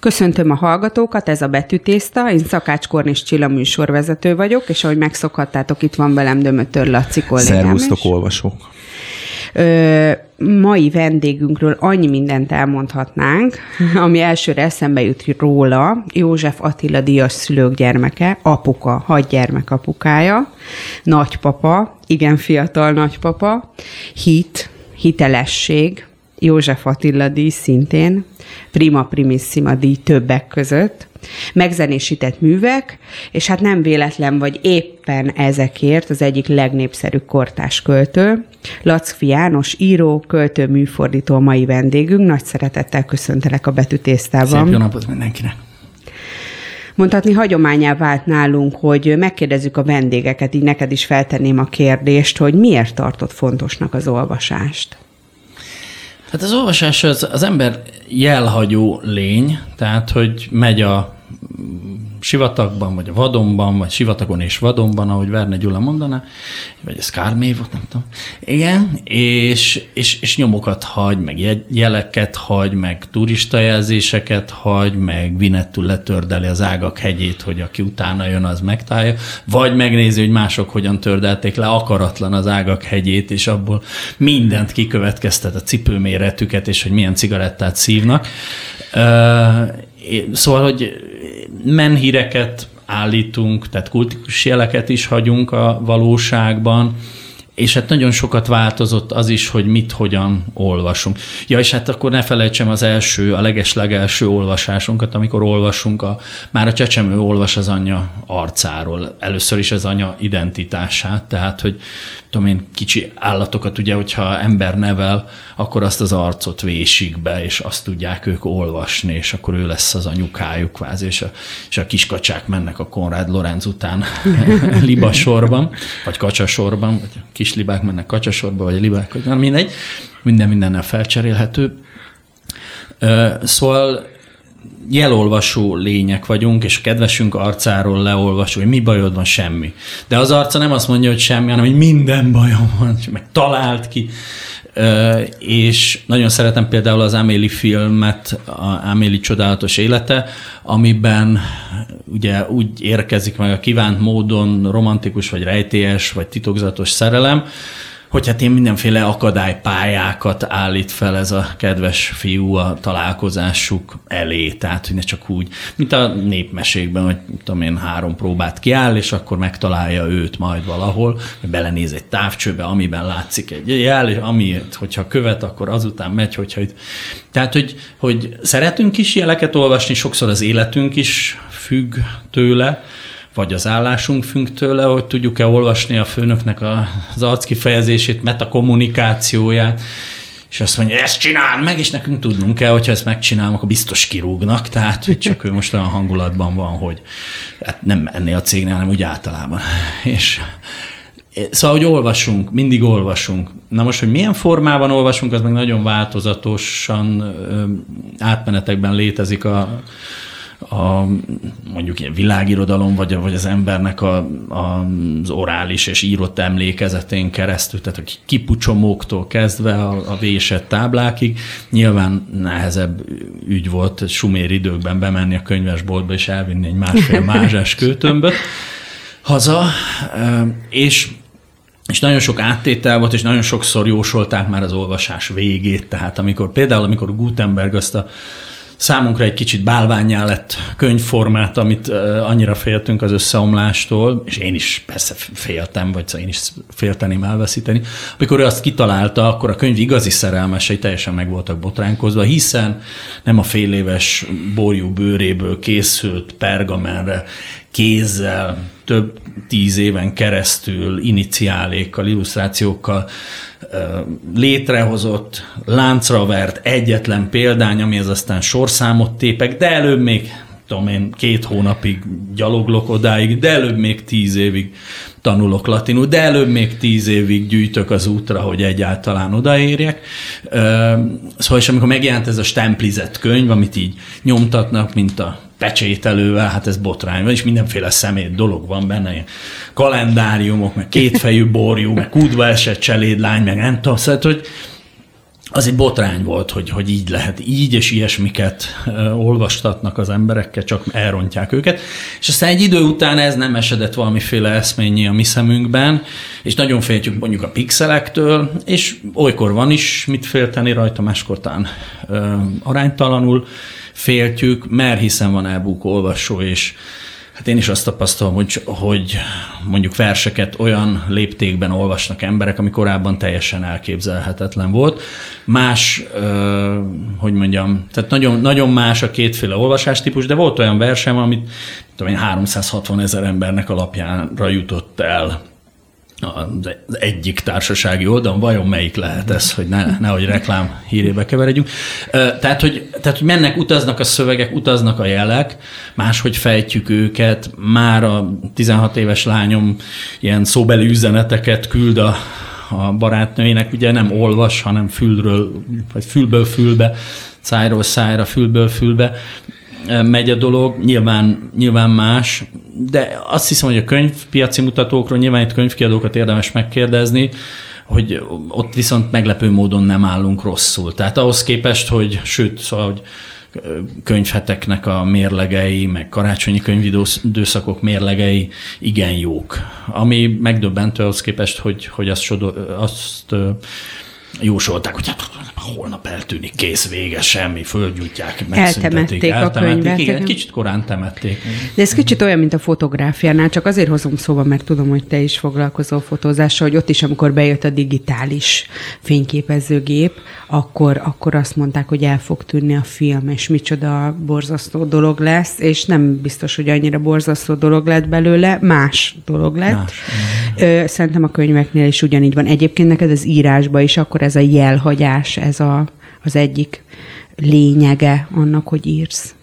Köszöntöm a hallgatókat, ez a Betűtészta, én Szakács Kornis Csilla műsorvezető vagyok, és ahogy megszokhattátok, itt van velem Dömötör Laci kollégám Szervusztok, olvasók! Ö, mai vendégünkről annyi mindent elmondhatnánk, ami elsőre eszembe jut róla, József Attila Díjas szülők gyermeke, apuka, hadgyermek apukája, nagypapa, igen fiatal nagypapa, hit, hitelesség, József Attila díj szintén, prima primissima díj többek között, megzenésített művek, és hát nem véletlen vagy éppen ezekért az egyik legnépszerűbb kortás költő, Lackfi János, író, költő, műfordító mai vendégünk. Nagy szeretettel köszöntelek a betűtésztában. Szép jó napot mindenkinek! Mondhatni hagyományá vált nálunk, hogy megkérdezzük a vendégeket, így neked is feltenném a kérdést, hogy miért tartott fontosnak az olvasást? Hát az olvasás az, az ember jelhagyó lény, tehát hogy megy a sivatagban, vagy a vadonban, vagy sivatagon és vadonban, ahogy Verne Gyula mondaná, vagy ez Kármévot, nem tudom. Igen, és, és, és nyomokat hagy, meg jeleket hagy, meg turistajelzéseket hagy, meg Vinettú letördeli az ágak hegyét, hogy aki utána jön, az megtálja, vagy megnézi, hogy mások hogyan tördelték le akaratlan az ágak hegyét, és abból mindent kikövetkeztet, a cipőméretüket, és hogy milyen cigarettát szívnak. Szóval, hogy menhíreket állítunk, tehát kultikus jeleket is hagyunk a valóságban, és hát nagyon sokat változott az is, hogy mit, hogyan olvasunk. Ja, és hát akkor ne felejtsem az első, a leges-legelső olvasásunkat, amikor olvasunk, a, már a csecsemő olvas az anyja arcáról, először is az anya identitását, tehát, hogy tudom én, kicsi állatokat, ugye, hogyha ember nevel, akkor azt az arcot vésik be, és azt tudják ők olvasni, és akkor ő lesz az anyukájuk kvázi, és a, és a kiskacsák mennek a Konrád Lorenz után libasorban, vagy kacsasorban, vagy a kislibák mennek kacsasorba, vagy a libák, vagy nem mindegy, minden mindennel felcserélhető. Szóval jelolvasó lények vagyunk, és a kedvesünk arcáról leolvasó, hogy mi bajod van, semmi. De az arca nem azt mondja, hogy semmi, hanem hogy minden bajom van, meg talált ki. És nagyon szeretem például az Amélie filmet, a Amélie csodálatos élete, amiben ugye úgy érkezik meg a kívánt módon romantikus, vagy rejtélyes, vagy titokzatos szerelem, hogy hát én mindenféle akadálypályákat állít fel ez a kedves fiú a találkozásuk elé, tehát hogy ne csak úgy, mint a népmesékben, hogy tudom én, három próbát kiáll, és akkor megtalálja őt majd valahol, vagy belenéz egy távcsőbe, amiben látszik egy jel, és ami, hogyha követ, akkor azután megy, hogyha itt... Tehát, hogy, hogy szeretünk is jeleket olvasni, sokszor az életünk is függ tőle, vagy az állásunk függ tőle, hogy tudjuk-e olvasni a főnöknek az arckifejezését, metakommunikációját, és azt mondja, ezt csinál meg, és nekünk tudnunk kell, hogyha ezt megcsinálom, akkor biztos kirúgnak, tehát hogy csak ő most olyan hangulatban van, hogy hát nem ennél a cégnél, hanem úgy általában. És Szóval, hogy olvasunk, mindig olvasunk. Na most, hogy milyen formában olvasunk, az meg nagyon változatosan átmenetekben létezik a, a mondjuk ilyen világirodalom, vagy, vagy az embernek a, a, az orális és írott emlékezetén keresztül, tehát a kipucsomóktól kezdve a, a vésett táblákig. Nyilván nehezebb ügy volt sumér időkben bemenni a könyvesboltba és elvinni egy másfél mázsás kőtömböt haza, és és nagyon sok áttétel volt, és nagyon sokszor jósolták már az olvasás végét. Tehát amikor például, amikor Gutenberg azt a számunkra egy kicsit bálványá lett könyvformát, amit annyira féltünk az összeomlástól, és én is persze féltem, vagy szóval én is félteném elveszíteni. Amikor ő azt kitalálta, akkor a könyv igazi szerelmesei teljesen meg voltak botránkozva, hiszen nem a fél éves borjú bőréből készült pergamenre kézzel több tíz éven keresztül iniciálékkal, illusztrációkkal létrehozott, láncra vert egyetlen példány, ami az aztán sorszámot tépek, de előbb még tudom én, két hónapig gyaloglok odáig, de előbb még tíz évig tanulok latinul, de előbb még tíz évig gyűjtök az útra, hogy egyáltalán odaérjek. Szóval, és amikor megjelent ez a stemplizett könyv, amit így nyomtatnak, mint a pecsételővel, hát ez botrány van, és mindenféle szemét dolog van benne, ilyen kalendáriumok, meg kétfejű borjú, meg kútva esett cselédlány, meg nem tudom, szóval, hogy az egy botrány volt, hogy, hogy így lehet, így és ilyesmiket olvastatnak az emberekkel, csak elrontják őket. És aztán egy idő után ez nem esedett valamiféle eszményi a mi szemünkben, és nagyon féltjük mondjuk a pixelektől, és olykor van is mit félteni rajta, máskor talán aránytalanul féltjük, mert hiszen van elbúkó olvasó, és Hát én is azt tapasztalom, hogy, hogy mondjuk verseket olyan léptékben olvasnak emberek, ami korábban teljesen elképzelhetetlen volt. Más, hogy mondjam, tehát nagyon, nagyon más a kétféle olvasástípus, de volt olyan versem, amit tudom én, 360 ezer embernek alapjára jutott el az egyik társasági oldalon, vajon melyik lehet ez, hogy ne, nehogy reklám hírébe keveredjünk. Tehát hogy, tehát, hogy mennek, utaznak a szövegek, utaznak a jelek, máshogy fejtjük őket, már a 16 éves lányom ilyen szóbeli üzeneteket küld a, a barátnőjének, ugye nem olvas, hanem fülről, vagy fülből fülbe, szájról szájra, fülből fülbe, megy a dolog, nyilván, nyilván más, de azt hiszem, hogy a könyvpiaci mutatókról nyilván itt könyvkiadókat érdemes megkérdezni, hogy ott viszont meglepő módon nem állunk rosszul. Tehát ahhoz képest, hogy sőt, szóval, hogy könyvheteknek a mérlegei, meg karácsonyi könyvidőszakok mérlegei igen jók. Ami megdöbbentő ahhoz képest, hogy, hogy azt, sodor, azt jósolták, hogy hát holnap eltűnik, kész, vége, semmi, földgyújtják, eltemették, a könyvet. Igen, kicsit korán temették. De ez kicsit olyan, mint a fotográfiánál, csak azért hozom szóba, mert tudom, hogy te is foglalkozol fotózással, hogy ott is, amikor bejött a digitális fényképezőgép, akkor, akkor azt mondták, hogy el fog tűnni a film, és micsoda borzasztó dolog lesz, és nem biztos, hogy annyira borzasztó dolog lett belőle, más dolog lett. Más. Szerintem a könyveknél is ugyanígy van. Egyébként neked az írásba is akkor ez a jelhagyás, ez a, az egyik lényege annak, hogy írsz.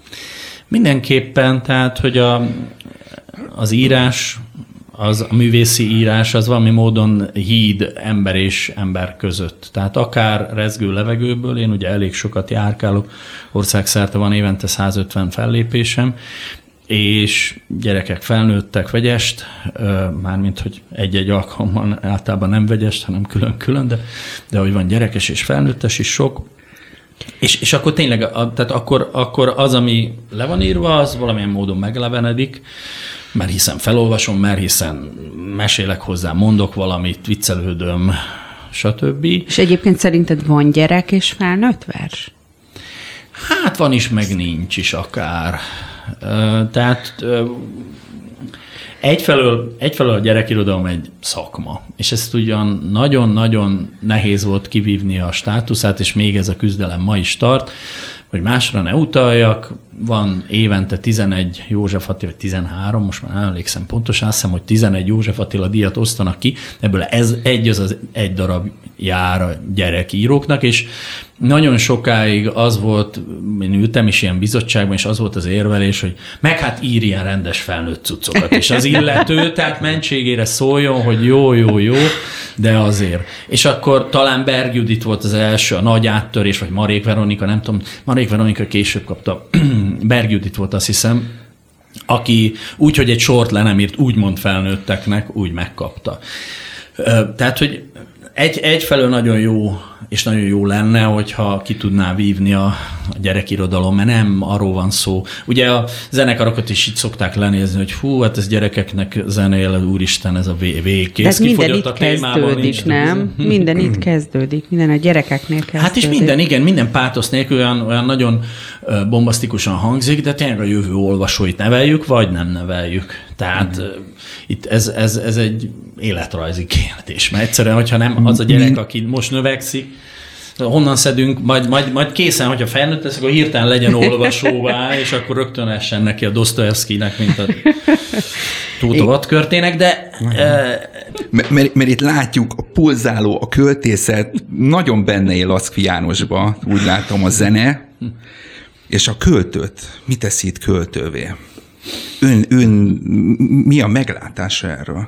Mindenképpen, tehát, hogy a, az írás, az a művészi írás az valami módon híd ember és ember között. Tehát akár rezgő levegőből, én ugye elég sokat járkálok, országszerte van évente 150 fellépésem, és gyerekek felnőttek vegyest, mármint, hogy egy-egy alkalommal általában nem vegyest, hanem külön-külön, de, de hogy van gyerekes és felnőttes is sok, és, és akkor tényleg, tehát akkor, akkor az, ami le van írva, az valamilyen módon meglevenedik, mert hiszen felolvasom, mert hiszen mesélek hozzá, mondok valamit, viccelődöm, stb. És egyébként szerinted van gyerek és felnőtt vers? Hát van is, meg nincs is akár. Tehát egyfelől, egyfelől a gyerekirodalom egy szakma, és ezt ugyan nagyon-nagyon nehéz volt kivívni a státuszát, és még ez a küzdelem ma is tart, hogy másra ne utaljak, van évente 11 József Attila, vagy 13, most már nem emlékszem pontosan, azt hiszem, hogy 11 József Attila díjat osztanak ki, ebből ez egy az, az egy darab jár a gyerekíróknak, és nagyon sokáig az volt, én ültem is ilyen bizottságban, és az volt az érvelés, hogy meg hát ír ilyen rendes felnőtt cuccokat, és az illető, tehát mentségére szóljon, hogy jó, jó, jó, de azért. És akkor talán Berg Judit volt az első, a nagy áttörés, vagy Marék Veronika, nem tudom, Marék Veronika később kapta, Berg Judit volt azt hiszem, aki úgy, hogy egy sort le nem írt, úgymond felnőtteknek, úgy megkapta. Tehát, hogy egy, egyfelől nagyon jó, és nagyon jó lenne, hogyha ki tudná vívni a, a gyerekirodalom, mert nem arról van szó. Ugye a zenekarokat is így szokták lenézni, hogy hú, hát ez gyerekeknek zenél, úristen, ez a végkész. Ez minden itt kezdődik, nem? Minden itt kezdődik, minden a gyerekeknél kezdődik. Hát is minden, igen, minden pátosz nélkül olyan, olyan nagyon bombasztikusan hangzik, de tényleg a jövő olvasóit neveljük, vagy nem neveljük. Tehát mm. itt ez, ez, ez egy életrajzi kérdés, mert egyszerűen, hogyha nem az a gyerek, aki most növekszik, honnan szedünk, majd, majd, majd készen, hogyha felnőtt lesz, akkor hirtelen legyen olvasóvá, és akkor rögtön essen neki a Dostoyevsky-nek, mint a Tóta Vatkörtének, de... Mert, mert, mert itt látjuk a pulzáló, a költészet, nagyon benne él Laszkvi Jánosba, úgy látom a zene, és a költőt, mit tesz itt költővé? Ön, ön mi a meglátása erről?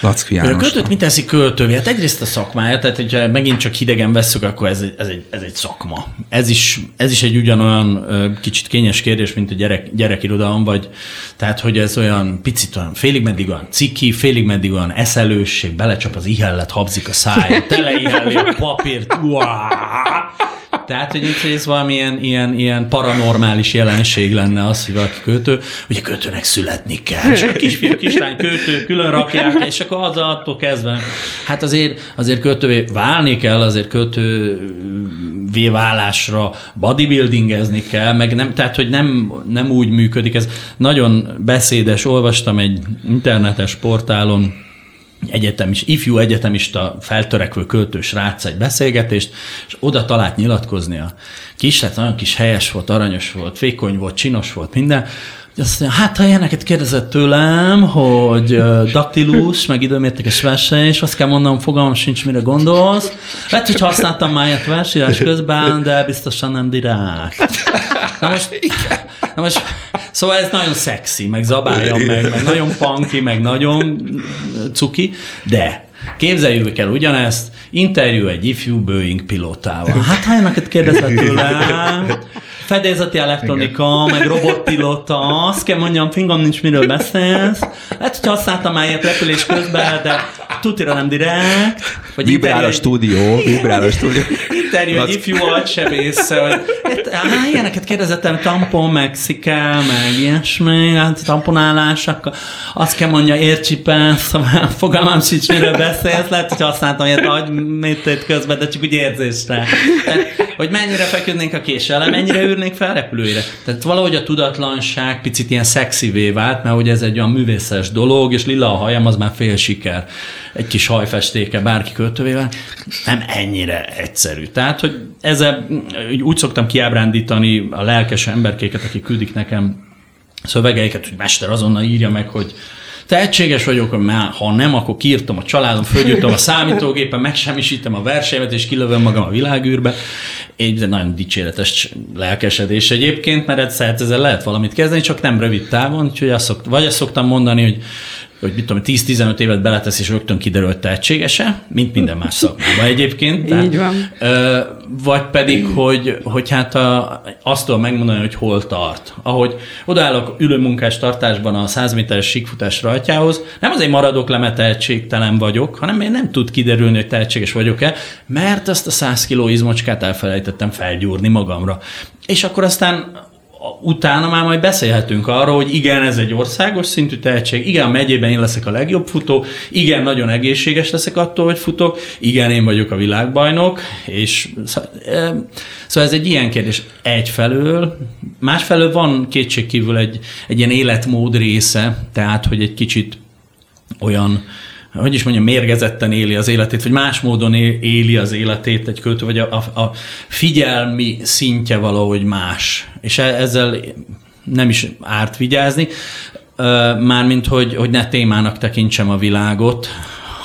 Lackfi A költőt mit teszi költővé? Hát egyrészt a szakmája, tehát hogyha megint csak hidegen vesszük, akkor ez egy, ez egy, ez egy szakma. Ez is, ez is egy ugyanolyan kicsit kényes kérdés, mint a gyerek, gyerekirodalom, vagy tehát, hogy ez olyan picit olyan félig meddig olyan ciki, félig meddig olyan eszelősség, belecsap az ihellet, habzik a száj, tele ihelli a papírt, uá, tehát, hogy itt ez valamilyen ilyen, ilyen paranormális jelenség lenne az, hogy valaki költő, ugye költőnek születni kell, és a kisfiú, kislány költő külön rakják, és akkor az attól kezdve. Hát azért, azért költővé válni kell, azért költővé válásra bodybuildingezni kell, meg nem, tehát, hogy nem, nem úgy működik. Ez nagyon beszédes, olvastam egy internetes portálon, egyetemis, ifjú egyetemista feltörekvő költő srác egy beszélgetést, és oda talált nyilatkozni a kislet, nagyon kis helyes volt, aranyos volt, fékony volt, csinos volt, minden, azt mondja, hát ha ilyeneket kérdezett tőlem, hogy uh, daktilus, meg időmértékes verseny, és azt kell mondanom, fogalmam sincs, mire gondolsz. Lehet, hogy használtam már ilyet versírás közben, de biztosan nem direkt. Na most, na most, szóval ez nagyon szexi, meg zabálja, meg, meg nagyon punky, meg nagyon cuki, de Képzeljük el ugyanezt, interjú egy ifjú Boeing pilótával. Hát ha ilyeneket kérdezett tőlem, fedélzeti elektronika, Igen. meg robotpilota, azt kell mondjam, fingom nincs, miről beszélsz. Lehet, hogy használtam már ilyet repülés közben, de tutira nem direkt. Vagy vibrál a stúdió, vibrál a stúdió. Interjú egy ifjú agysebész, hogy hát, ilyeneket kérdezettem, tampon, Mexika, meg ilyesmi, hát tamponálás, akkor azt kell mondja, ércsipen, szóval fogalmam sincs, miről beszélsz, lehet, hogy használtam ilyet agymétét közben, de csak úgy érzésre. Tehát, hogy mennyire feküdnénk a késsel, mennyire űrnénk fel repülőire. Tehát valahogy a tudatlanság picit ilyen szexivé vált, mert hogy ez egy olyan művészes dolog, és lila a hajam, az már fél siker. Egy kis hajfestéke bárki költővével. Nem ennyire egyszerű. Tehát, hogy ezzel úgy szoktam kiábrándítani a lelkes emberkéket, akik küldik nekem szövegeiket, hogy mester azonnal írja meg, hogy tehetséges vagyok, mert ha nem, akkor kiírtam a családom, fölgyűjtöm a számítógépen, megsemmisítem a verseimet, és kilövöm magam a világűrbe. Egy nagyon dicséretes lelkesedés egyébként, mert ezzel lehet valamit kezdeni, csak nem rövid távon, úgyhogy azt szokt, vagy azt szoktam mondani, hogy hogy mit tudom, 10-15 évet beletesz, és rögtön kiderül, hogy tehetséges-e, mint minden más szakmában egyébként. Tehát, Így van. Ö, vagy pedig, hogy, hogy hát a, azt tudom megmondani, hogy hol tart. Ahogy odaállok ülőmunkás tartásban a 100 méteres síkfutás rajtjához, nem azért maradok le, mert tehetségtelen vagyok, hanem én nem tud kiderülni, hogy tehetséges vagyok-e, mert azt a 100 kiló izmocskát elfelejtettem felgyúrni magamra. És akkor aztán utána már majd beszélhetünk arról, hogy igen, ez egy országos szintű tehetség, igen, a megyében én leszek a legjobb futó, igen, nagyon egészséges leszek attól, hogy futok, igen, én vagyok a világbajnok, és szóval ez egy ilyen kérdés. Egyfelől, másfelől van kétségkívül egy, egy ilyen életmód része, tehát, hogy egy kicsit olyan hogy is mondjam, mérgezetten éli az életét, vagy más módon éli az életét egy költő, vagy a, a, a figyelmi szintje valahogy más. És e, ezzel nem is árt vigyázni, mármint, hogy, hogy ne témának tekintsem a világot,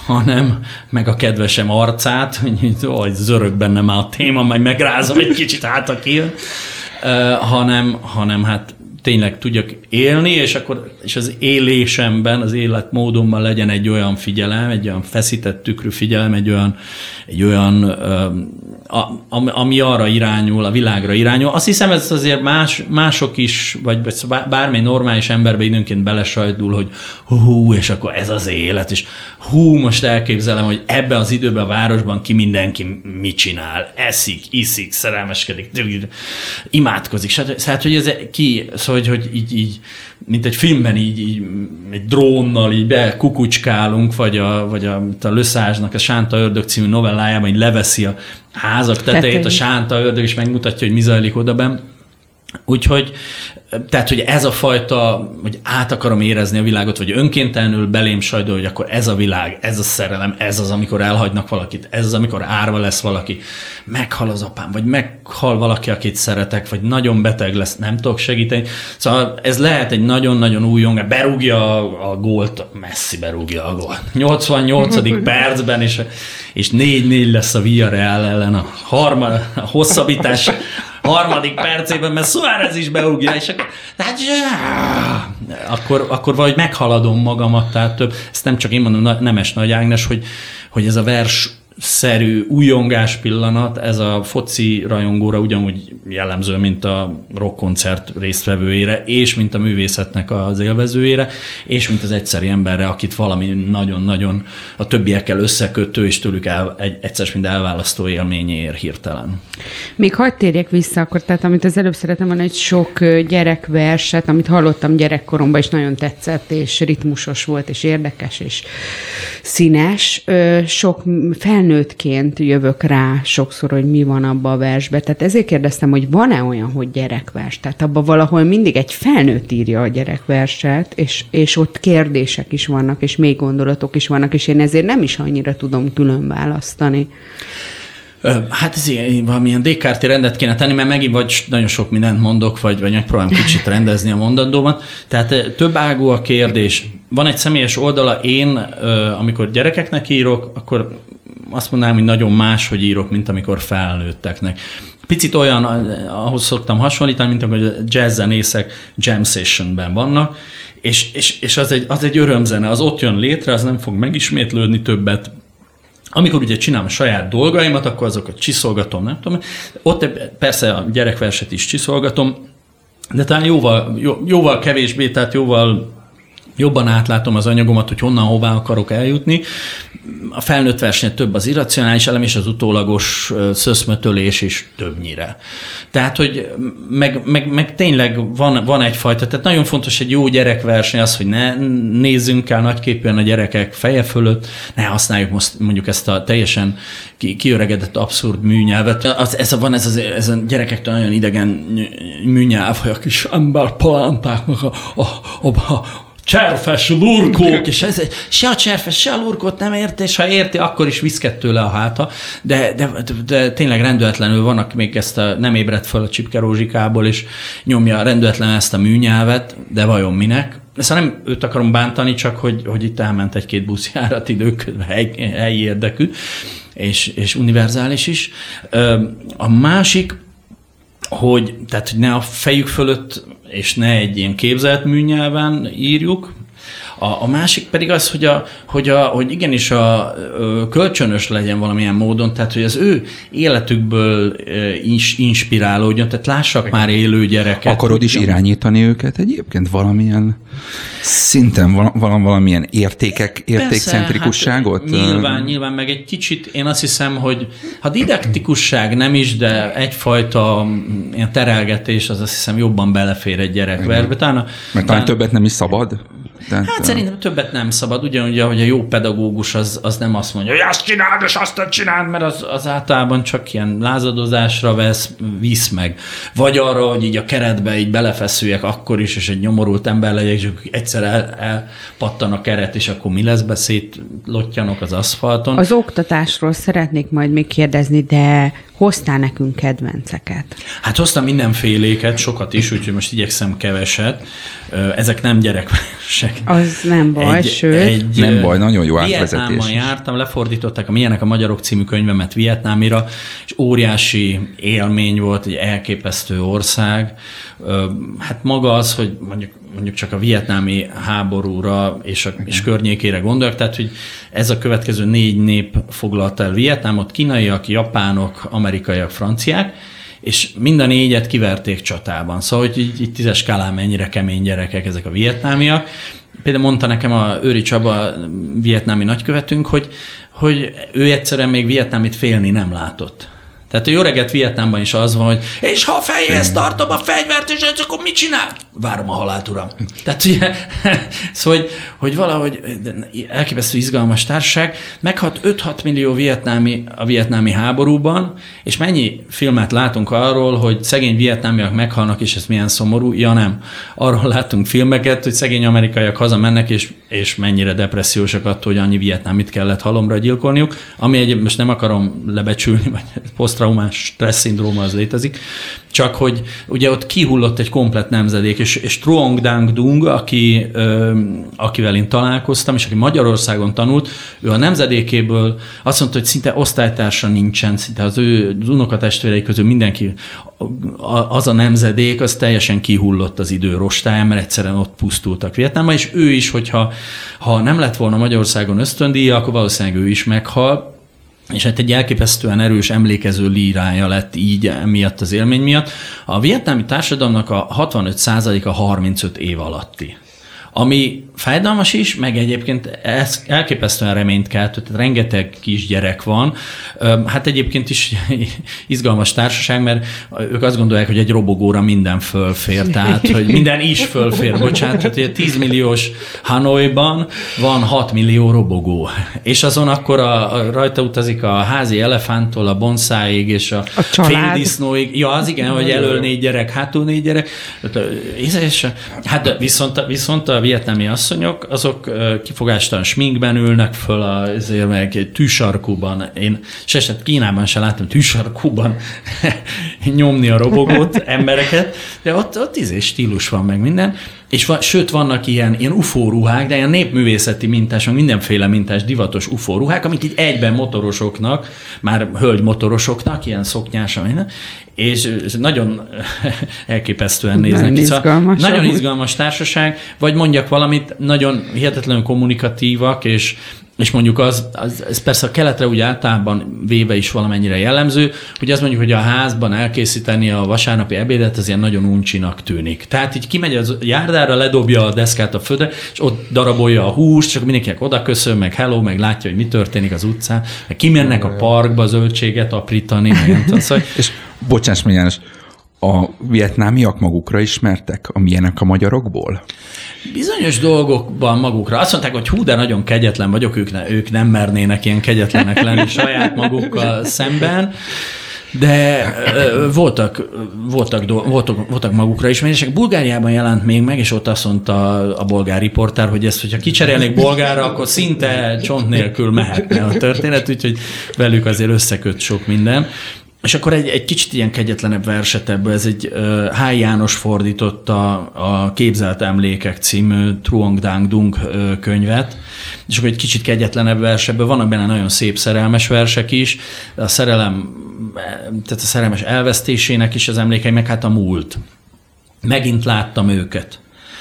hanem meg a kedvesem arcát, hogy zörög benne már a téma, majd megrázom egy kicsit hát a kijön, hanem, hanem hát tényleg tudjak élni, és akkor és az élésemben, az életmódomban legyen egy olyan figyelem, egy olyan feszített tükrű figyelem, egy olyan, egy olyan ami arra irányul, a világra irányul. Azt hiszem, ez azért más, mások is, vagy bármely normális emberbe időnként belesajdul, hogy hú, és akkor ez az élet, és hú, most elképzelem, hogy ebben az időben a városban ki mindenki mit csinál, eszik, iszik, szerelmeskedik, imádkozik, hát, hogy ez ki, szóval, hogy így, így mint egy filmben így, így egy drónnal így bekukucskálunk, vagy a, vagy a, a Löszázsnak a Sánta Ördög című novellájában így leveszi a házak tetejét a Sánta Ördög, és megmutatja, hogy mi zajlik odaben. Úgyhogy, tehát, hogy ez a fajta, hogy át akarom érezni a világot, vagy önkéntelenül belém sajdol, hogy akkor ez a világ, ez a szerelem, ez az, amikor elhagynak valakit, ez az, amikor árva lesz valaki, meghal az apám, vagy meghal valaki, akit szeretek, vagy nagyon beteg lesz, nem tudok segíteni. Szóval ez lehet egy nagyon-nagyon új jong, berúgja a, a gólt, messzi berúgja a gólt. 88. percben, és, és 4-4 lesz a Villarreal ellen a, harma, a hosszabbítás harmadik percében, mert Suárez is beugja, és akkor, hát, akkor, akkor valahogy meghaladom magamat, tehát több, ezt nem csak én mondom, Nemes Nagy Ágnes, hogy, hogy ez a vers szerű újongás pillanat, ez a foci rajongóra ugyanúgy jellemző, mint a rockkoncert résztvevőjére, és mint a művészetnek az élvezőjére, és mint az egyszeri emberre, akit valami nagyon-nagyon a többiekkel összekötő, és tőlük el, egy, egyszer mind elválasztó élményér hirtelen. Még hagyd térjek vissza akkor, tehát amit az előbb szeretem van egy sok gyerekverset, amit hallottam gyerekkoromban, és nagyon tetszett, és ritmusos volt, és érdekes, és színes. Sok fel felnőttként jövök rá sokszor, hogy mi van abban a versben. Tehát ezért kérdeztem, hogy van-e olyan, hogy gyerekvers? Tehát abban valahol mindig egy felnőtt írja a gyerekverset, és, és ott kérdések is vannak, és még gondolatok is vannak, és én ezért nem is annyira tudom külön választani. Hát ez ilyen, valamilyen Descartes rendet kéne tenni, mert megint vagy nagyon sok mindent mondok, vagy, vagy megpróbálom kicsit rendezni a mondandómat. Tehát több ágú a kérdés. Van egy személyes oldala, én, amikor gyerekeknek írok, akkor azt mondanám, hogy nagyon más, hogy írok, mint amikor felnőtteknek. Picit olyan, ahhoz szoktam hasonlítani, mint amikor a jazz zenészek jam sessionben vannak, és, és, és az, egy, az egy örömzene, az ott jön létre, az nem fog megismétlődni többet, amikor ugye csinálom a saját dolgaimat, akkor azokat csiszolgatom, nem tudom. Ott persze a gyerekverset is csiszolgatom, de talán jóval, jó, jóval kevésbé, tehát jóval jobban átlátom az anyagomat, hogy honnan, hová akarok eljutni. A felnőtt verseny több az irracionális elem, és az utólagos szöszmötölés is többnyire. Tehát, hogy meg, meg, meg tényleg van, van egyfajta, tehát nagyon fontos egy jó gyerekverseny az, hogy ne nézzünk el nagyképűen a gyerekek feje fölött, ne használjuk most mondjuk ezt a teljesen ki, kiöregedett abszurd műnyelvet. Az, ez a, van ez, az, ez a gyerekektől nagyon idegen műnyelv, hogy a kis emberpalántáknak a, a, a, a cserfes lurkók, és ez, se a cserfes, se a lurkót nem érti, és ha érti, akkor is viszket tőle a háta, de, de, de, tényleg rendületlenül vannak még ezt a, nem ébredt föl a csipke rózsikából, és nyomja rendületlen ezt a műnyelvet, de vajon minek? Ezt nem őt akarom bántani, csak hogy, hogy itt elment egy-két buszjárat időközben hely, helyi érdekű, és, és univerzális is. A másik, hogy, tehát, ne a fejük fölött és ne egy ilyen képzelt műnyelven írjuk. A, a másik pedig az, hogy, a, hogy, a, hogy igenis a, a kölcsönös legyen valamilyen módon, tehát hogy az ő életükből is inspirálódjon, tehát lássak már élő gyereket. Akarod is irányítani őket egyébként valamilyen szinten, val- valamilyen értékek, értékcentrikusságot? Hát, nyilván, nyilván, meg egy kicsit én azt hiszem, hogy ha didaktikusság nem is, de egyfajta mm, terelgetés, az azt hiszem jobban belefér egy gyerekverbe. Mert talán többet nem is szabad? Tehát, hát szerintem többet nem szabad, ugyanúgy, hogy a jó pedagógus az, az nem azt mondja, hogy azt csináld, és azt csináld, mert az, az általában csak ilyen lázadozásra vesz, visz meg. Vagy arra, hogy így a keretbe így belefeszüljek akkor is, és egy nyomorult ember legyek, és egyszer el, elpattan a keret, és akkor mi lesz beszéd, lottyanok az aszfalton. Az oktatásról szeretnék majd még kérdezni, de hoztál nekünk kedvenceket? Hát hoztam mindenféléket, sokat is, úgyhogy most igyekszem keveset. Ezek nem gyerekversek. Az nem baj, egy, sőt. Egy, nem baj, nagyon jó átvezetés. Vietnámban jártam, lefordították a Milyenek a Magyarok című könyvemet Vietnámira, és óriási élmény volt, egy elképesztő ország. Hát maga az, hogy mondjuk mondjuk csak a vietnámi háborúra és, a, és környékére gondolok, tehát hogy ez a következő négy nép foglalta el Vietnámot, kínaiak, japánok, amerikaiak, franciák, és mind a négyet kiverték csatában. Szóval, hogy így, így tízes skálán mennyire kemény gyerekek ezek a vietnámiak. Például mondta nekem a Őri Csaba, vietnámi nagykövetünk, hogy, hogy ő egyszerűen még vietnámit félni nem látott. Tehát a jó reggelt Vietnámban is az van, hogy és ha a fejhez tartom a fegyvert, és ez akkor mit csinál? Várom a halált, uram. Tehát ugye, szóval, hogy, hogy valahogy elképesztő izgalmas társaság, meghalt 5-6 millió vietnámi a vietnámi háborúban, és mennyi filmet látunk arról, hogy szegény vietnámiak meghalnak, és ez milyen szomorú? Ja nem. Arról látunk filmeket, hogy szegény amerikaiak hazamennek, és, és mennyire depressziósak attól, hogy annyi vietnámit kellett halomra gyilkolniuk, ami egyébként most nem akarom lebecsülni, vagy posztraumás stressz szindróma az létezik, csak hogy ugye ott kihullott egy komplet nemzedék, és, és Truong Dang Dung, aki, ö, akivel én találkoztam, és aki Magyarországon tanult, ő a nemzedékéből azt mondta, hogy szinte osztálytársa nincsen, szinte az ő az unokatestvérei közül mindenki, az a nemzedék, az teljesen kihullott az idő rostáján, mert egyszerűen ott pusztultak Vietnámban, és ő is, hogyha ha nem lett volna Magyarországon ösztöndíja, akkor valószínűleg ő is meghal, és hát egy elképesztően erős emlékező lírája lett így miatt az élmény miatt. A vietnámi társadalomnak a 65%-a 35 év alatti ami fájdalmas is, meg egyébként ez elképesztően reményt kelt, tehát rengeteg kisgyerek van. Hát egyébként is izgalmas társaság, mert ők azt gondolják, hogy egy robogóra minden fölfér, tehát hogy minden is fölfér, bocsánat, tehát ugye 10 milliós Hanoiban van 6 millió robogó, és azon akkor a, a, rajta utazik a házi elefántól a bonszáig, és a, a féldisznóig. Ja, az igen, hogy elől négy gyerek, hátul négy gyerek. És, hát viszont, viszont a vietnámi asszonyok, azok kifogástalan sminkben ülnek föl, azért meg egy tűsarkúban. Én se, se Kínában se láttam tűsarkúban nyomni a robogót, embereket, de ott, ott izé stílus van meg minden. És va, sőt, vannak ilyen, ilyen UFO ruhák, de ilyen népművészeti mintás, mindenféle mintás divatos UFO ruhák, amik így egyben motorosoknak, már hölgy motorosoknak, ilyen szoknyás, minden, és nagyon elképesztően néznek nagyon ki. Szóval izgalmas. nagyon izgalmas társaság, vagy mondjak valamit, nagyon hihetetlenül kommunikatívak, és és mondjuk az, az, ez persze a keletre úgy általában véve is valamennyire jellemző, hogy azt mondjuk, hogy a házban elkészíteni a vasárnapi ebédet, az ilyen nagyon uncsinak tűnik. Tehát így kimegy az járdára, ledobja a deszkát a földre, és ott darabolja a húst, csak mindenkinek oda köszön, meg hello, meg látja, hogy mi történik az utcán, meg kimennek a parkba zöldséget aprítani, meg nem tudom, szóval, És bocsáss meg, János, a vietnámiak magukra ismertek, amilyenek a magyarokból? Bizonyos dolgokban magukra. Azt mondták, hogy hú, de nagyon kegyetlen vagyok, ők, ne, ők nem mernének ilyen kegyetlenek lenni saját magukkal szemben. De ö, voltak, voltak, voltak, voltak magukra ismerések. Bulgáriában jelent még meg, és ott azt mondta a, a bolgár riportár, hogy ezt, hogyha kicserélnék bolgára, akkor szinte csont nélkül mehetne a történet, úgyhogy velük azért összeköt sok minden. És akkor egy, egy kicsit ilyen kegyetlenebb verset ebből, ez egy uh, Háj János fordította a Képzelt Emlékek című Truong Dang Dung uh, könyvet, és akkor egy kicsit kegyetlenebb vers, ebből vannak benne nagyon szép szerelmes versek is, a szerelem, tehát a szerelmes elvesztésének is az emlékei, meg hát a múlt. Megint láttam őket.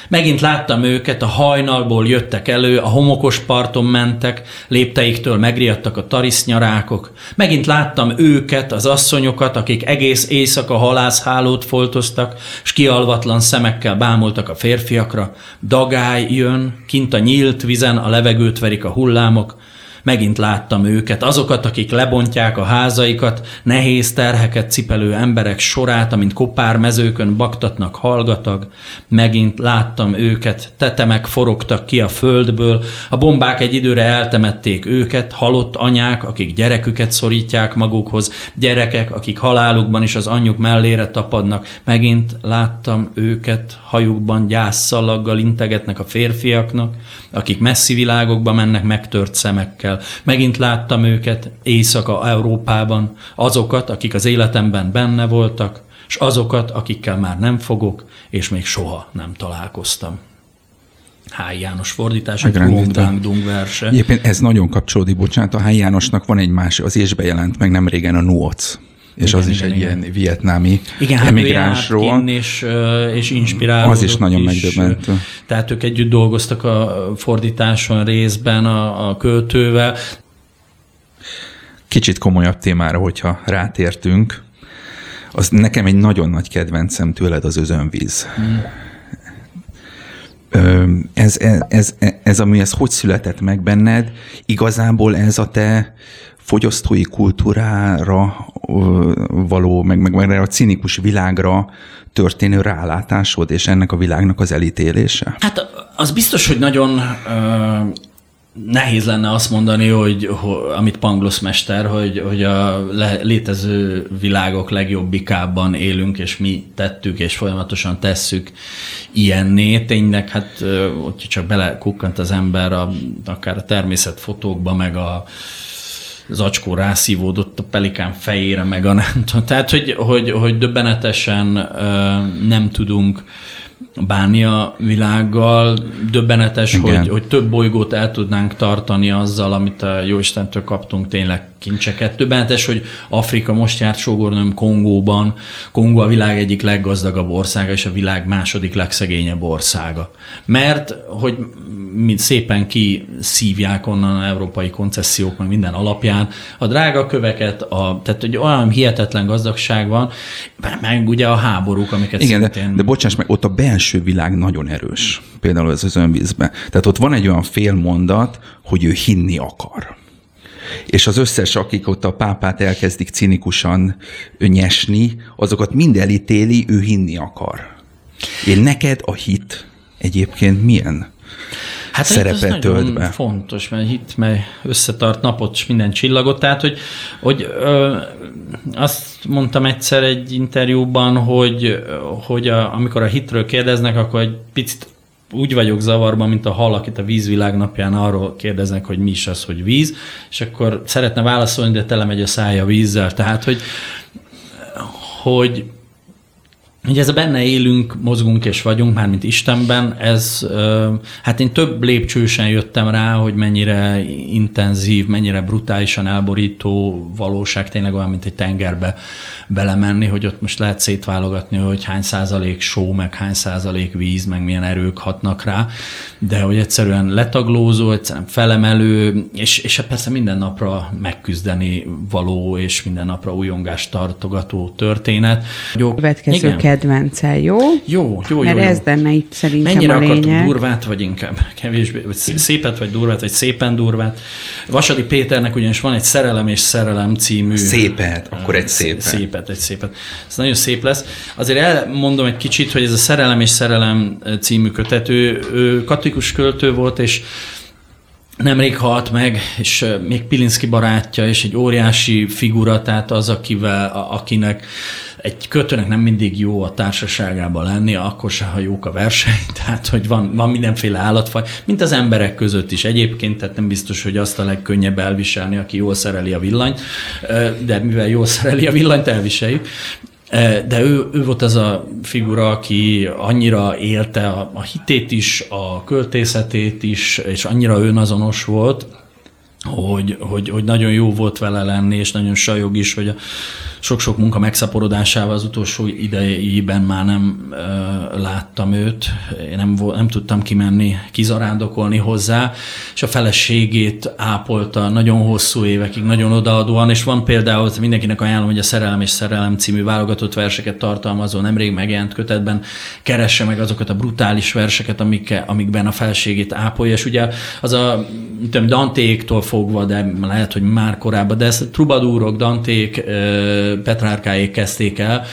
Megint láttam őket, a hajnalból jöttek elő, a homokos parton mentek, lépteiktől megriadtak a tarisznyarákok. Megint láttam őket, az asszonyokat, akik egész éjszaka halászhálót foltoztak, s kialvatlan szemekkel bámultak a férfiakra. Dagály jön, kint a nyílt vizen a levegőt verik a hullámok, Megint láttam őket, azokat, akik lebontják a házaikat, nehéz terheket cipelő emberek sorát, amint kopár mezőkön baktatnak hallgatag. Megint láttam őket, tetemek forogtak ki a földből, a bombák egy időre eltemették őket, halott anyák, akik gyereküket szorítják magukhoz, gyerekek, akik halálukban is az anyjuk mellére tapadnak. Megint láttam őket, hajukban gyászszalaggal integetnek a férfiaknak, akik messzi világokba mennek megtört szemekkel, el. Megint láttam őket Északa-Európában, azokat, akik az életemben benne voltak, és azokat, akikkel már nem fogok, és még soha nem találkoztam. Háj János fordítás, egy Dung verse. Egyébként ez nagyon kapcsolódik, bocsánat, a Háj Jánosnak van egy más, az ésbe jelent meg nem régen a Nuoc és igen, az is igen, egy igen. ilyen vietnámi igen, hát emigránsról. és, és inspirálódott Az is nagyon is. megdöbbentő. Tehát ők együtt dolgoztak a fordításon részben a, a költővel. Kicsit komolyabb témára, hogyha rátértünk, az nekem egy nagyon nagy kedvencem tőled az özönvíz. Hmm. Ez, ez, ez, ez, ami ez hogy született meg benned, igazából ez a te fogyasztói kultúrára való, meg, meg, meg a cinikus világra történő rálátásod, és ennek a világnak az elítélése? Hát az biztos, hogy nagyon uh, nehéz lenne azt mondani, hogy, hogy amit Panglosz mester, hogy, hogy a le, létező világok legjobbikában élünk, és mi tettük, és folyamatosan tesszük ilyenné. Tényleg, hát hogyha csak belekukkant az ember a, akár a természetfotókba, meg a zacskó rászívódott a pelikán fejére, meg a nem tudom. Tehát, hogy, hogy, hogy döbbenetesen nem tudunk bánni a világgal. Döbbenetes, hogy, hogy több bolygót el tudnánk tartani azzal, amit a Jóistentől kaptunk tényleg kincseket. Döbbenetes, hogy Afrika most járt sógornőm Kongóban. Kongó a világ egyik leggazdagabb országa, és a világ második legszegényebb országa. Mert, hogy mint szépen kiszívják onnan a európai koncesziók, meg minden alapján, a drága köveket, a, tehát hogy olyan hihetetlen gazdagság van, meg ugye a háborúk, amiket Igen, szintén... de, de bocsáss meg, ott a belső világ nagyon erős, például ez az önvízben. Tehát ott van egy olyan félmondat, hogy ő hinni akar. És az összes, akik ott a pápát elkezdik cinikusan nyesni, azokat mind elítéli, ő hinni akar. Én neked a hit egyébként milyen? Hát szerepet tölt be. fontos, mert itt mely összetart napot és minden csillagot, tehát hogy, hogy ö, azt mondtam egyszer egy interjúban, hogy, hogy a, amikor a hitről kérdeznek, akkor egy picit úgy vagyok zavarban, mint a hal, akit a vízvilág napján arról kérdeznek, hogy mi is az, hogy víz, és akkor szeretne válaszolni, de tele megy a szája vízzel. Tehát, hogy, hogy Ugye ez a benne élünk, mozgunk és vagyunk, már mint Istenben, ez, hát én több lépcsősen jöttem rá, hogy mennyire intenzív, mennyire brutálisan elborító valóság, tényleg olyan, mint egy tengerbe belemenni, hogy ott most lehet szétválogatni, hogy hány százalék só, meg hány százalék víz, meg milyen erők hatnak rá, de hogy egyszerűen letaglózó, egyszerűen felemelő, és, és persze minden napra megküzdeni való, és minden napra újongást tartogató történet. Jó, Következő igen kedvencel, jó? Jó, jó, Mert jó. ez lenne itt szerintem Mennyire a lényeg. durvát, vagy inkább kevésbé, vagy szépet, vagy durvát, vagy szépen durvát. Vasadi Péternek ugyanis van egy Szerelem és Szerelem című... Szépet, akkor egy szépet. Szépet, egy szépet. Ez nagyon szép lesz. Azért elmondom egy kicsit, hogy ez a Szerelem és Szerelem című kötet, ő, ő katolikus költő volt, és nemrég halt meg, és még Pilinszki barátja, és egy óriási figura, tehát az, akivel, akinek egy kötőnek nem mindig jó a társaságában lenni, akkor se, ha jók a verseny, tehát hogy van, van mindenféle állatfaj, mint az emberek között is egyébként, tehát nem biztos, hogy azt a legkönnyebb elviselni, aki jól szereli a villanyt, de mivel jól szereli a villanyt, elviseljük. De ő, ő volt az a figura, aki annyira élte a, a hitét is, a költészetét is, és annyira önazonos volt, hogy, hogy, hogy nagyon jó volt vele lenni, és nagyon sajog is, hogy a, sok-sok munka megszaporodásával az utolsó idejében már nem ö, láttam őt, én nem, nem tudtam kimenni, kizarándokolni hozzá, és a feleségét ápolta nagyon hosszú évekig, nagyon odaadóan, és van például, mindenkinek ajánlom, hogy a Szerelem és Szerelem című válogatott verseket tartalmazó, nemrég megjelent kötetben keresse meg azokat a brutális verseket, amik, amikben a feleségét ápolja, és ugye az a tudom, Dantéktól fogva, de lehet, hogy már korábban, de ezt trubadúrok, Danték, Petrárkáék kezdték el,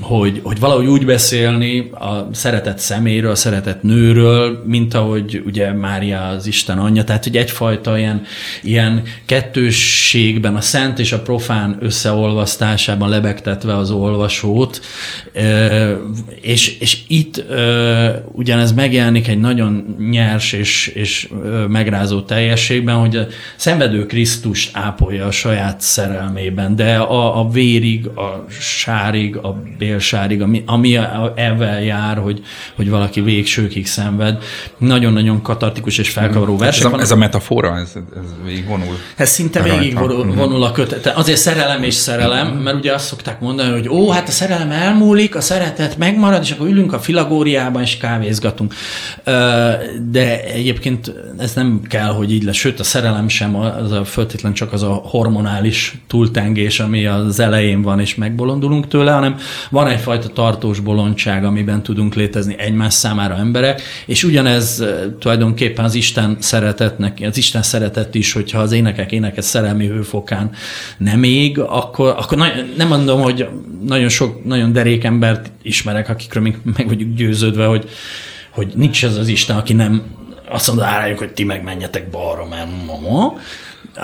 hogy, hogy valahogy úgy beszélni a szeretett szeméről, a szeretett nőről, mint ahogy ugye Mária az Isten anyja, tehát hogy egyfajta ilyen, ilyen kettősségben a szent és a profán összeolvasztásában lebegtetve az olvasót, és, és itt ugyanez megjelenik egy nagyon nyers és, és megrázó teljességben, hogy a szenvedő Krisztust ápolja a saját szerelmében, de a, a vérig, a sárig, a bélsárig, ami, ami ezzel jár, hogy, hogy valaki végsőkig szenved. Nagyon-nagyon katartikus és felkavaró versek. Ez a, ez a metafora, ez, ez végig vonul. Ez szinte végig vonul, mhm. a kötet. Azért szerelem és szerelem, mert ugye azt szokták mondani, hogy ó, hát a szerelem elmúlik, a szeretet megmarad, és akkor ülünk a filagóriában, és kávézgatunk. De egyébként ez nem kell, hogy így lesz. Sőt, a szerelem sem az a föltétlen csak az a hormonális túltengés, ami az elején van, és megbolondulunk tőle, hanem van egyfajta tartós bolondság, amiben tudunk létezni egymás számára emberek, és ugyanez tulajdonképpen az Isten szeretetnek, az Isten szeretet is, hogyha az énekek énekes szerelmi hőfokán nem ég, akkor, akkor nem mondom, hogy nagyon sok, nagyon derék embert ismerek, akikről még meg vagyunk győződve, hogy, hogy nincs ez az Isten, aki nem azt mondja rájuk, hogy ti meg menjetek balra, mert mama,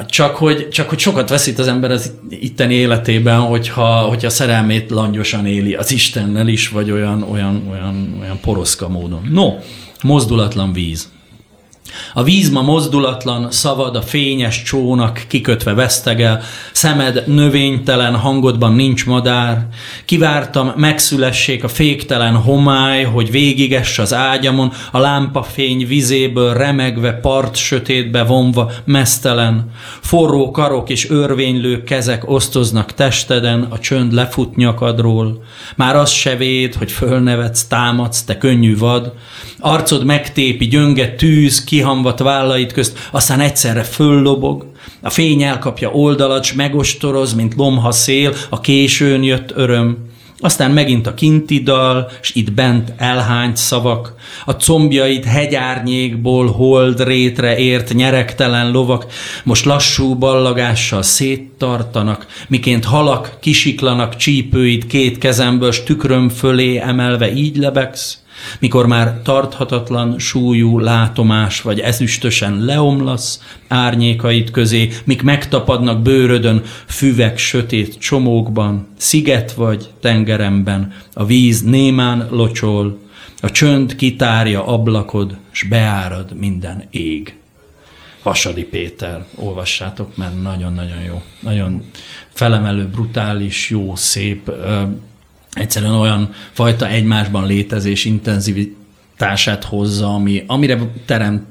csak hogy, csak hogy sokat veszít az ember az itteni életében, hogyha, hogyha szerelmét langyosan éli az Istennel is, vagy olyan, olyan, olyan, olyan poroszka módon. No, mozdulatlan víz. A vízma mozdulatlan, szavad a fényes csónak, kikötve vesztegel, szemed növénytelen, hangodban nincs madár. Kivártam, megszülessék a féktelen homály, hogy végigess az ágyamon, a lámpafény vizéből remegve, part sötétbe vonva, mesztelen. Forró karok és örvénylő kezek osztoznak testeden, a csönd lefut nyakadról. Már az se véd, hogy fölnevetsz, támadsz, te könnyű vad. Arcod megtépi, gyönge tűz, kihamvat vállait közt, aztán egyszerre föllobog. A fény elkapja oldalat, s megostoroz, mint lomha szél, a későn jött öröm. Aztán megint a kinti dal, s itt bent elhányt szavak, a combjait hegyárnyékból hold rétre ért nyerektelen lovak, most lassú ballagással széttartanak, miként halak kisiklanak csípőit két kezemből, s tükröm fölé emelve így lebegsz, mikor már tarthatatlan súlyú látomás vagy ezüstösen leomlasz árnyékait közé, mik megtapadnak bőrödön füvek sötét csomókban, sziget vagy tengeremben, a víz némán locsol, a csönd kitárja ablakod, s beárad minden ég. Vasadi Péter, olvassátok, mert nagyon-nagyon jó. Nagyon felemelő, brutális, jó, szép, egyszerűen olyan fajta egymásban létezés intenzivitását hozza, ami, amire terem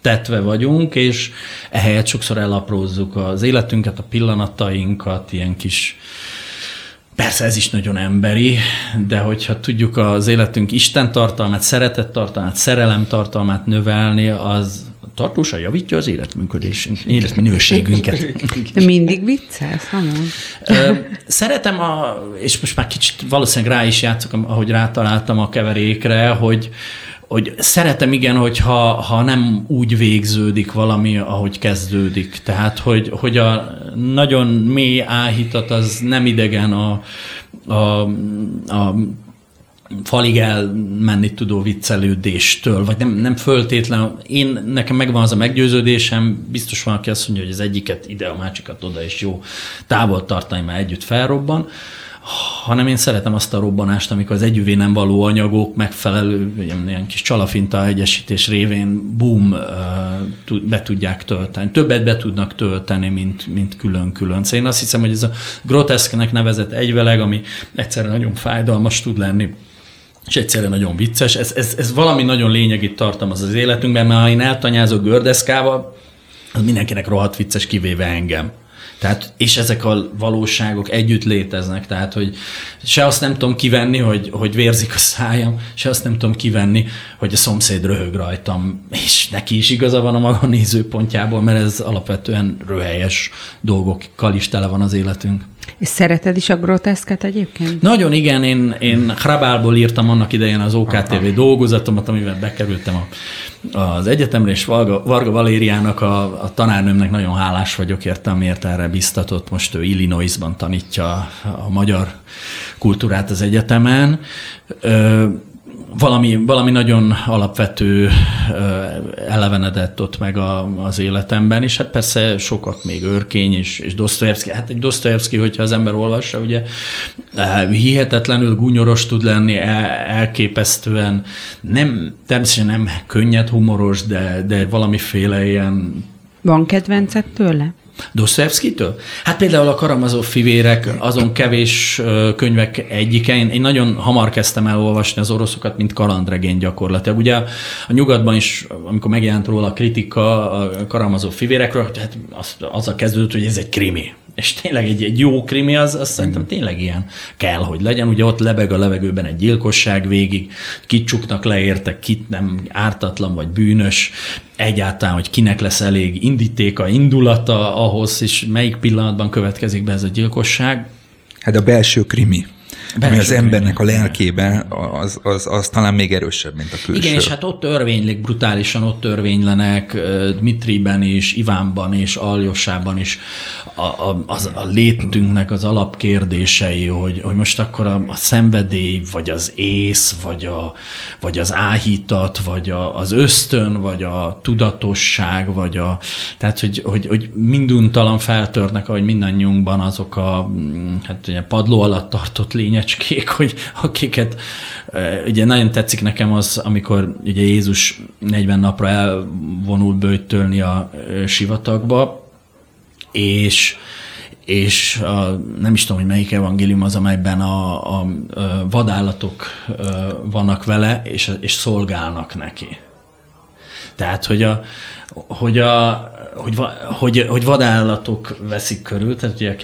tetve vagyunk, és ehelyett sokszor elaprózzuk az életünket, a pillanatainkat, ilyen kis Persze ez is nagyon emberi, de hogyha tudjuk az életünk Isten tartalmát, szeretet tartalmát, szerelem tartalmát növelni, az tartósan javítja az életműködésünk, életminőségünket. De mindig viccelsz, Hamon? Szeretem, a, és most már kicsit valószínűleg rá is játszok, ahogy rátaláltam a keverékre, hogy, hogy szeretem igen, hogyha ha nem úgy végződik valami, ahogy kezdődik. Tehát, hogy, hogy a nagyon mély áhítat az nem idegen a, a, a falig elmenni tudó viccelődéstől, vagy nem, nem föltétlen. Én, nekem megvan az a meggyőződésem, biztos van, aki azt mondja, hogy az egyiket ide, a másikat oda, és jó távol tartani, mert együtt felrobban hanem én szeretem azt a robbanást, amikor az együvé nem való anyagok megfelelő, ilyen kis csalafinta egyesítés révén boom, be tudják tölteni. Többet be tudnak tölteni, mint, mint külön-külön. Szóval én azt hiszem, hogy ez a groteszknek nevezett egyveleg, ami egyszerűen nagyon fájdalmas tud lenni, és egyszerűen nagyon vicces. Ez, ez, ez valami nagyon lényegét tartalmaz az életünkben, mert ha én eltanyázok gördeszkával, az mindenkinek rohadt vicces, kivéve engem. Tehát, és ezek a valóságok együtt léteznek, tehát, hogy se azt nem tudom kivenni, hogy, hogy vérzik a szájam, se azt nem tudom kivenni, hogy a szomszéd röhög rajtam, és neki is igaza van a maga nézőpontjából, mert ez alapvetően röhelyes dolgokkal is tele van az életünk. És szereted is a groteszket egyébként? Nagyon igen, én, én Hrabálból írtam annak idején az OKTV dolgozatomat, amivel bekerültem a, az egyetemre, és Varga, Varga Valériának, a, a tanárnőmnek nagyon hálás vagyok érte, amiért erre biztatott. Most ő Illinoisban tanítja a magyar kultúrát az egyetemen. Valami, valami nagyon alapvető elevenedett ott meg a, az életemben, és hát persze sokat még Örkény és, és Dostoyevsky. Hát egy Dostoyevsky, hogyha az ember olvassa, ugye hihetetlenül gúnyoros tud lenni, el, elképesztően nem, természetesen nem könnyed humoros, de, de valamiféle ilyen van kedvencet tőle? Dostoyevsky-től? Hát például a Karamazov fivérek azon kevés könyvek egyike. Én, nagyon hamar kezdtem el olvasni az oroszokat, mint kalandregény gyakorlatilag. Ugye a nyugatban is, amikor megjelent róla a kritika a Karamazov fivérekről, tehát az, azzal kezdődött, hogy ez egy krimi. És tényleg egy, egy jó krimi, az, az szerintem tényleg ilyen kell, hogy legyen. Ugye ott lebeg a levegőben egy gyilkosság végig, kit csuknak le kit nem ártatlan vagy bűnös, egyáltalán, hogy kinek lesz elég indítéka, indulata ahhoz, és melyik pillanatban következik be ez a gyilkosság. Hát a belső krimi. Belső ami az embernek a lelkében, az, az, az talán még erősebb, mint a külső. Igen, és hát ott törvénylik, brutálisan ott törvénylenek, Dmitriben is, Ivánban is, Aljosában is a, a, az, a létünknek az alapkérdései, hogy, hogy most akkor a, a szenvedély, vagy az ész, vagy, a, vagy az áhítat, vagy a, az ösztön, vagy a tudatosság, vagy a, tehát, hogy, hogy, hogy minduntalan feltörnek, ahogy mindannyiunkban azok a hát, ugye, padló alatt tartott lények, lányecskék, hogy akiket ugye nagyon tetszik nekem az, amikor ugye Jézus 40 napra elvonul bőjtölni a sivatagba, és és a, nem is tudom, hogy melyik evangélium az, amelyben a, a, a vadállatok vannak vele, és, és szolgálnak neki. Tehát, hogy a, hogy, a, hogy, hogy, hogy vadállatok veszik körül, tehát ugye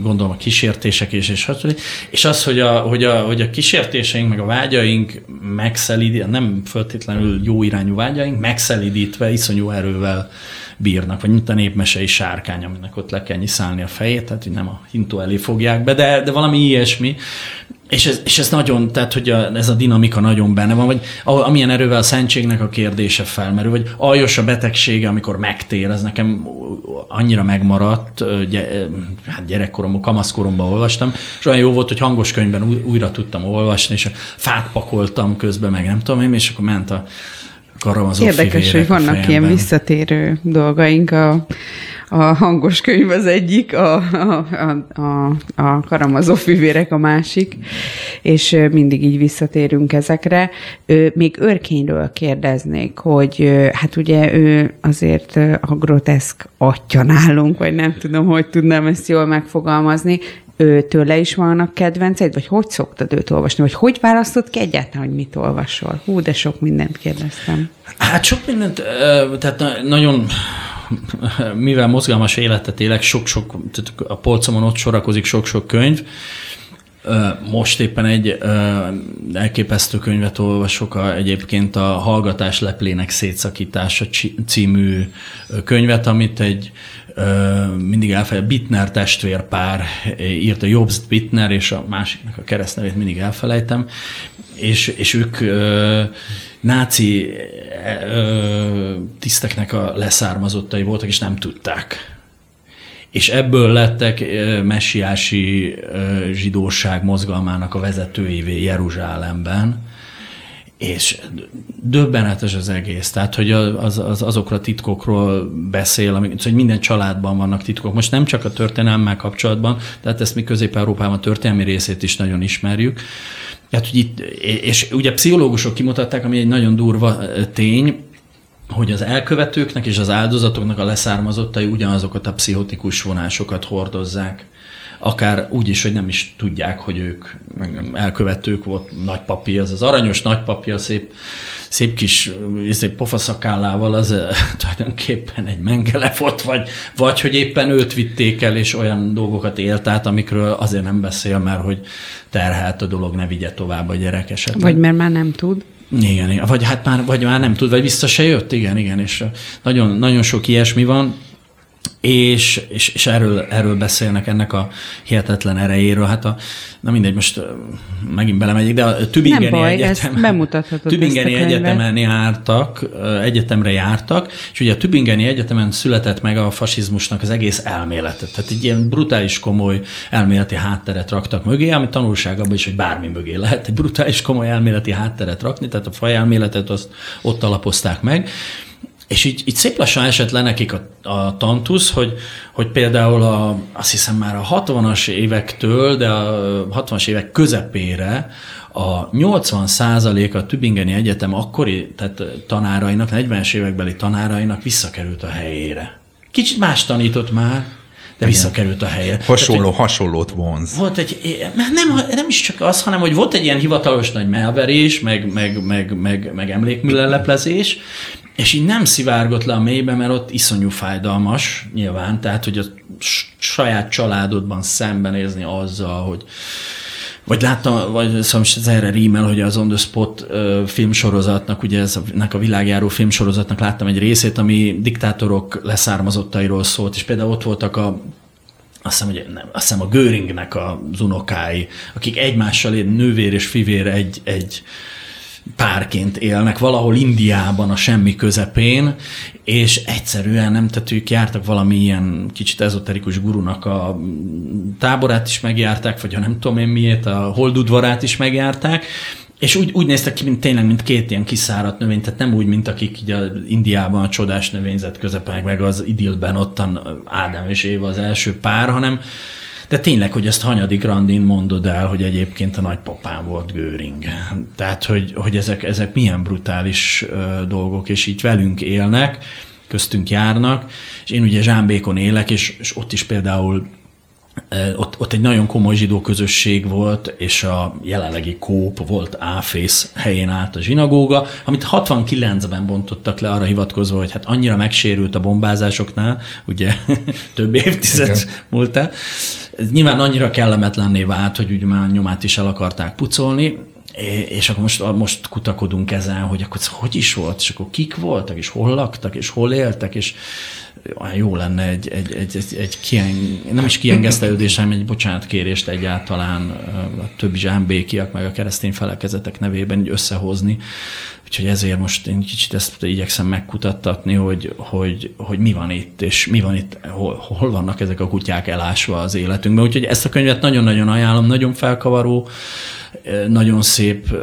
gondolom a kísértések és, és hasonló, és az, hogy a, hogy, a, hogy a kísértéseink, meg a vágyaink megszelidítve, nem feltétlenül jó irányú vágyaink, megszelidítve iszonyú erővel bírnak, vagy mint a népmesei sárkány, aminek ott le kell nyiszálni a fejét, tehát hogy nem a hintó elé fogják be, de, de valami ilyesmi. És ez, és ez nagyon, tehát hogy a, ez a dinamika nagyon benne van, vagy amilyen erővel a szentségnek a kérdése felmerül, vagy aljos a betegsége, amikor megtér, ez nekem annyira megmaradt, gy- hát gyerekkoromban, kamaszkoromban olvastam, és olyan jó volt, hogy hangos könyvben újra tudtam olvasni, és fát pakoltam közben, meg nem tudom én, és akkor ment a karamazó Érdekes, hogy vannak ilyen visszatérő dolgaink. A, a hangos könyv az egyik, a, a, a, a karamazó fivérek a másik, és mindig így visszatérünk ezekre. Még Örkényről kérdeznék, hogy hát ugye ő azért a groteszk atya nálunk, vagy nem tudom, hogy tudnám ezt jól megfogalmazni, ő, tőle is vannak kedvenceid, vagy hogy szoktad őt olvasni, vagy hogy választod ki egyáltalán, hogy mit olvasol? Hú, de sok mindent kérdeztem. Hát sok mindent, tehát nagyon mivel mozgalmas életet élek, sok-sok, a polcomon ott sorakozik sok-sok könyv, most éppen egy elképesztő könyvet olvasok, a, egyébként a Hallgatás leplének szétszakítása című könyvet, amit egy mindig elfelejt, Bittner testvérpár írta, Jobst Bittner, és a másiknak a keresztnevét mindig elfelejtem, és, és ők náci tiszteknek a leszármazottai voltak, és nem tudták. És ebből lettek messiási zsidóság mozgalmának a vezetőivé Jeruzsálemben, és döbbenetes az egész, tehát hogy az, az, azokra a titkokról beszél, amik, szóval, hogy minden családban vannak titkok. Most nem csak a történelmmel kapcsolatban, tehát ezt mi Közép-Európában történelmi részét is nagyon ismerjük. Tehát, hogy itt, és ugye pszichológusok kimutatták, ami egy nagyon durva tény, hogy az elkövetőknek és az áldozatoknak a leszármazottai ugyanazokat a pszichotikus vonásokat hordozzák akár úgy is, hogy nem is tudják, hogy ők elkövetők volt nagypapi, az az aranyos nagypapi, a szép, szép kis szép pofaszakállával, az tulajdonképpen egy mengele volt, vagy, vagy hogy éppen őt vitték el, és olyan dolgokat élt át, amikről azért nem beszél, mert hogy terhelt a dolog, ne vigye tovább a gyerek esetleg. Vagy mert már nem tud. Igen, igen. Vagy hát már, vagy már nem tud, vagy vissza se jött, igen, igen, és nagyon, nagyon sok ilyesmi van és, és, és erről, erről beszélnek ennek a hihetetlen erejéről. Hát a, na mindegy, most megint belemegyek, de a Tübingeni baj, Egyetem, Tübingeni Egyetemen jártak, egyetemre jártak, és ugye a Tübingeni Egyetemen született meg a fasizmusnak az egész elméletet. Tehát egy ilyen brutális komoly elméleti hátteret raktak mögé, ami tanulság abban is, hogy bármi mögé lehet egy brutális komoly elméleti hátteret rakni, tehát a fajelméletet azt ott alapozták meg, és így, így szép lassan esett le nekik a, a tantusz, hogy, hogy például a, azt hiszem már a 60-as évektől, de a 60-as évek közepére a 80 a Tübingeni Egyetem akkori tehát tanárainak, 40-es évekbeli tanárainak visszakerült a helyére. Kicsit más tanított már, de visszakerült a helyre. Hasonló, Tehát, hasonlót vonz. Volt egy, nem, nem is csak az, hanem hogy volt egy ilyen hivatalos nagy melverés, meg, meg, meg, meg, meg emlékműleleplezés, és így nem szivárgott le a mélybe, mert ott iszonyú fájdalmas, nyilván, tehát, hogy a saját családodban szembenézni azzal, hogy vagy láttam, vagy szóval ez erre rímel, hogy az On the Spot filmsorozatnak, ugye ez a, a világjáró filmsorozatnak láttam egy részét, ami diktátorok leszármazottairól szólt, és például ott voltak a azt hiszem, hogy nem, azt hiszem a Göringnek az unokái, akik egymással nővér és fivér egy, egy, párként élnek valahol Indiában a semmi közepén, és egyszerűen nem, tehát ők jártak valami ilyen kicsit ezoterikus gurunak a táborát is megjárták, vagy ha nem tudom én miért, a holdudvarát is megjárták, és úgy, úgy néztek ki, mint tényleg, mint két ilyen kiszáradt növény, tehát nem úgy, mint akik így a Indiában a csodás növényzet közepén, meg az idilben ottan Ádám és Éva az első pár, hanem De tényleg, hogy ezt hanyadik randin mondod el, hogy egyébként a nagypapám volt Göring. Tehát, hogy, hogy ezek, ezek milyen brutális dolgok, és így velünk élnek, köztünk járnak, és én ugye Zsámbékon élek, és, és ott is például ott, ott egy nagyon komoly zsidó közösség volt, és a jelenlegi kóp volt Áfész helyén állt a zsinagóga, amit 69-ben bontottak le arra hivatkozva, hogy hát annyira megsérült a bombázásoknál, ugye több évtized múlt el. Ez nyilván annyira kellemetlenné vált, hogy ugye már nyomát is el akarták pucolni, és akkor most, most kutakodunk ezen, hogy akkor hogy is volt, és akkor kik voltak, és hol laktak, és hol éltek, és jó lenne egy, egy, egy, egy, egy kien, nem is kiengesztelődés, hanem egy bocsánatkérést egyáltalán a többi zsámbékiak, meg a keresztény felekezetek nevében így összehozni. Úgyhogy ezért most én kicsit ezt igyekszem megkutattatni, hogy, hogy, hogy mi van itt, és mi van itt, hol, hol vannak ezek a kutyák elásva az életünkben. Úgyhogy ezt a könyvet nagyon-nagyon ajánlom, nagyon felkavaró, nagyon szép,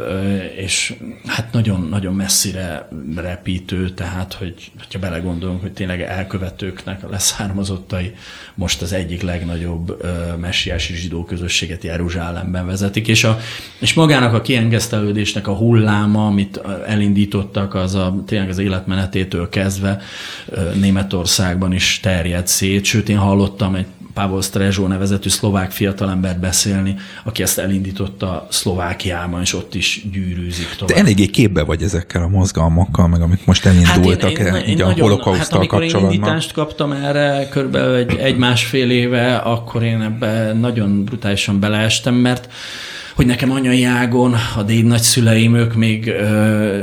és hát nagyon-nagyon messzire repítő, tehát, hogy ha belegondolunk, hogy tényleg elkövetőknek a leszármazottai most az egyik legnagyobb messiási zsidó közösséget Jeruzsálemben vezetik, és, a, és magának a kiengesztelődésnek a hulláma, amit elindítottak, az a, tényleg az életmenetétől kezdve Németországban is terjed szét, sőt én hallottam egy Pavel Strezsó nevezetű szlovák fiatalember beszélni, aki ezt elindította Szlovákiában, és ott is gyűrűzik tovább. De eléggé képbe vagy ezekkel a mozgalmakkal, meg amik most elindultak hát én, én, én, így a holokausztal hát kapcsolatban. én indítást kaptam erre körülbelül egy, egy másfél éve, akkor én ebbe nagyon brutálisan beleestem, mert hogy nekem anyai ágon a déd nagyszüleim, ők még ö,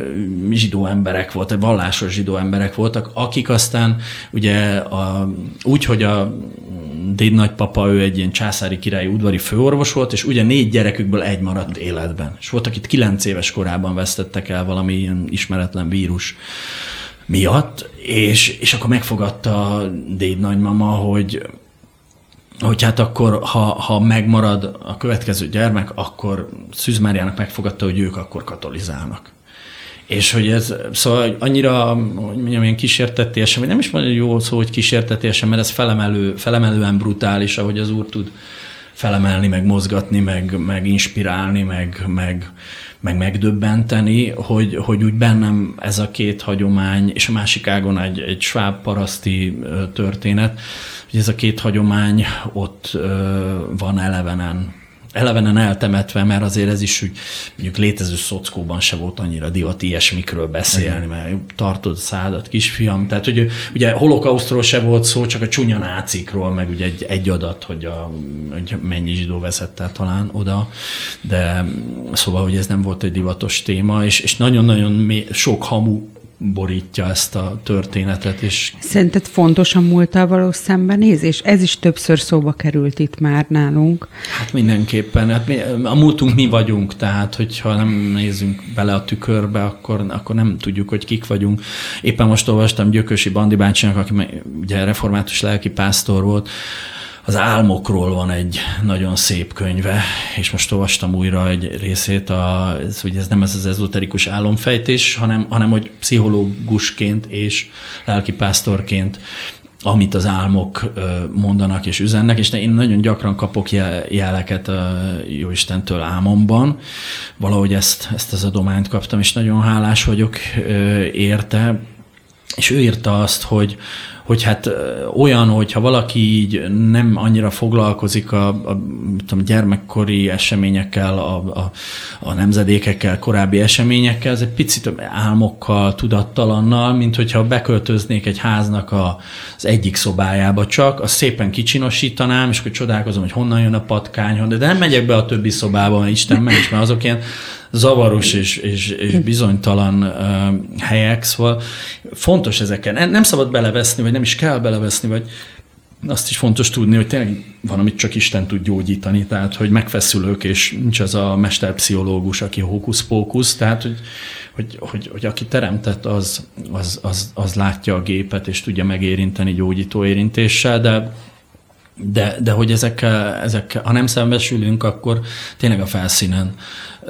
zsidó emberek voltak, vallásos zsidó emberek voltak, akik aztán ugye a, úgy, hogy a déd nagypapa, ő egy ilyen császári királyi udvari főorvos volt, és ugye négy gyerekükből egy maradt életben. És voltak itt kilenc éves korában vesztettek el valami ilyen ismeretlen vírus miatt, és, és akkor megfogadta déd nagymama, hogy hogy hát akkor, ha, ha megmarad a következő gyermek, akkor Szűz Máriának megfogadta, hogy ők akkor katolizálnak. És hogy ez, szóval annyira, hogy mondjam, ilyen kísértetésen, vagy nem is mondja jó szó, hogy kísértetésen, mert ez felemelő, felemelően brutális, ahogy az úr tud felemelni, meg mozgatni, meg, meg inspirálni, meg, meg, meg megdöbbenteni, hogy, hogy úgy bennem ez a két hagyomány, és a másik ágon egy, egy sváb paraszti történet, hogy ez a két hagyomány ott van elevenen elevenen eltemetve, mert azért ez is úgy, mondjuk létező szockóban se volt annyira divat ilyesmikről beszélni, mert tartod szádat, kisfiam. Tehát, hogy ugye holokausztról se volt szó, csak a csúnya nácikról, meg ugye egy, egy adat, hogy, a, hogy mennyi zsidó veszett el talán oda, de szóval, hogy ez nem volt egy divatos téma, és, és nagyon-nagyon sok hamu borítja ezt a történetet. És... Szerinted fontos a múlttal való szembenézés? Ez is többször szóba került itt már nálunk. Hát mindenképpen. Hát mi, a múltunk mi vagyunk, tehát hogyha nem nézzünk bele a tükörbe, akkor, akkor nem tudjuk, hogy kik vagyunk. Éppen most olvastam Gyökösi Bandi bácsinak, aki ugye református lelki pásztor volt, az álmokról van egy nagyon szép könyve, és most olvastam újra egy részét, a, ez, hogy ez nem ez az ezoterikus álomfejtés, hanem, hanem hogy pszichológusként és lelkipásztorként amit az álmok mondanak és üzennek, és én nagyon gyakran kapok jeleket a Jóistentől álmomban. Valahogy ezt, ezt az adományt kaptam, és nagyon hálás vagyok érte. És ő írta azt, hogy, hogy hát olyan, hogyha valaki így nem annyira foglalkozik a, a tudom, gyermekkori eseményekkel, a, a, a nemzedékekkel, korábbi eseményekkel, ez egy picit álmokkal, tudattalannal, mint hogyha beköltöznék egy háznak a, az egyik szobájába csak, azt szépen kicsinosítanám, és akkor csodálkozom, hogy honnan jön a patkány, de nem megyek be a többi szobába, mert Isten ments, mert azok ilyen zavaros és, és, és bizonytalan uh, helyek, szóval fontos ezeken. Nem szabad beleveszni, vagy nem is kell beleveszni, vagy azt is fontos tudni, hogy tényleg van, amit csak Isten tud gyógyítani, tehát hogy megfeszülök, és nincs az a mesterpszichológus, aki hókusz-pókusz, tehát hogy, hogy, hogy, hogy aki teremtett, az, az, az, az látja a gépet, és tudja megérinteni gyógyító érintéssel, de de, de hogy ezekkel, ezekkel, ha nem szembesülünk, akkor tényleg a felszínen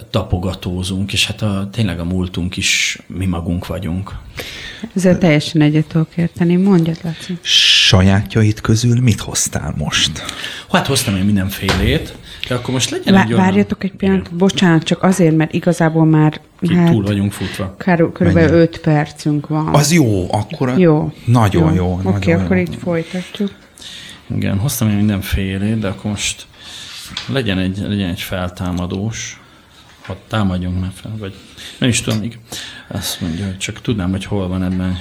tapogatózunk, és hát a, tényleg a múltunk is mi magunk vagyunk. Ezzel teljesen egyet tudok érteni. Mondjad, Laci. sajátjait közül mit hoztál most? Hát hoztam én mindenfélét, de akkor most legyen Vá- egy olyan... Várjatok egy pillanat, bocsánat, csak azért, mert igazából már Ki hát, túl vagyunk futva. kár- körülbelül 5 percünk van. Az jó, akkor jó. nagyon jó. Oké, nagyon okay, akkor jó. így folytatjuk. Igen, hoztam én mindenfélét, de akkor most legyen egy, legyen egy feltámadós. Ha támadjunk már fel, vagy nem is tudom, még azt mondja, hogy csak tudnám, hogy hol van ebben.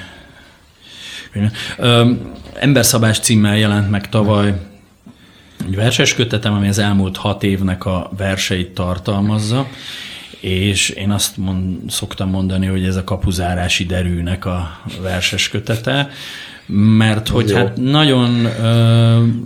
Ö, Emberszabás címmel jelent meg tavaly egy verses kötetem, ami az elmúlt hat évnek a verseit tartalmazza, és én azt mond, szoktam mondani, hogy ez a kapuzárási derűnek a verses kötete, mert hogy Jó. hát nagyon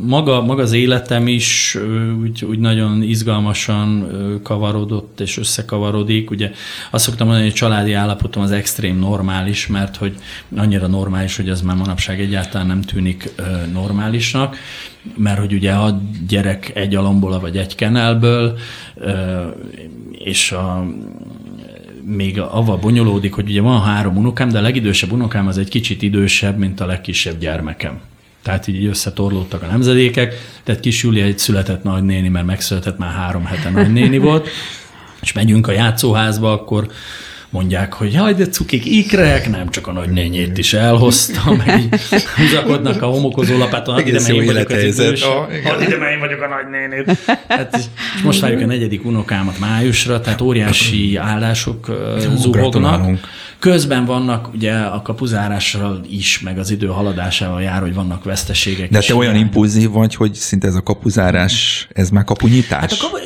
maga, maga az életem is úgy, úgy nagyon izgalmasan kavarodott és összekavarodik. Ugye azt szoktam mondani, hogy a családi állapotom az extrém normális, mert hogy annyira normális, hogy az már manapság egyáltalán nem tűnik normálisnak, mert hogy ugye a gyerek egy alomból vagy egy kenelből, és a, még avval bonyolódik, hogy ugye van három unokám, de a legidősebb unokám az egy kicsit idősebb, mint a legkisebb gyermekem. Tehát így összetorlódtak a nemzedékek, tehát kis Júlia egy született nagynéni, mert megszületett már három hete nagynéni volt, és megyünk a játszóházba, akkor mondják, hogy jaj, de cukik ikrek, nem csak a nagynényét is elhoztam, meg így húzakodnak a homokozó lapáton, hadd ide, én vagyok az idős. Ah, ide, mert én vagyok a nagynénét. Hát, és most várjuk a negyedik unokámat májusra, tehát óriási állások gratulálunk. Közben vannak ugye a kapuzárással is, meg az idő haladásával jár, hogy vannak veszteségek. De te olyan impulzív vagy, hogy szinte ez a kapuzárás, ez már kapunyitás? Hát a kapu...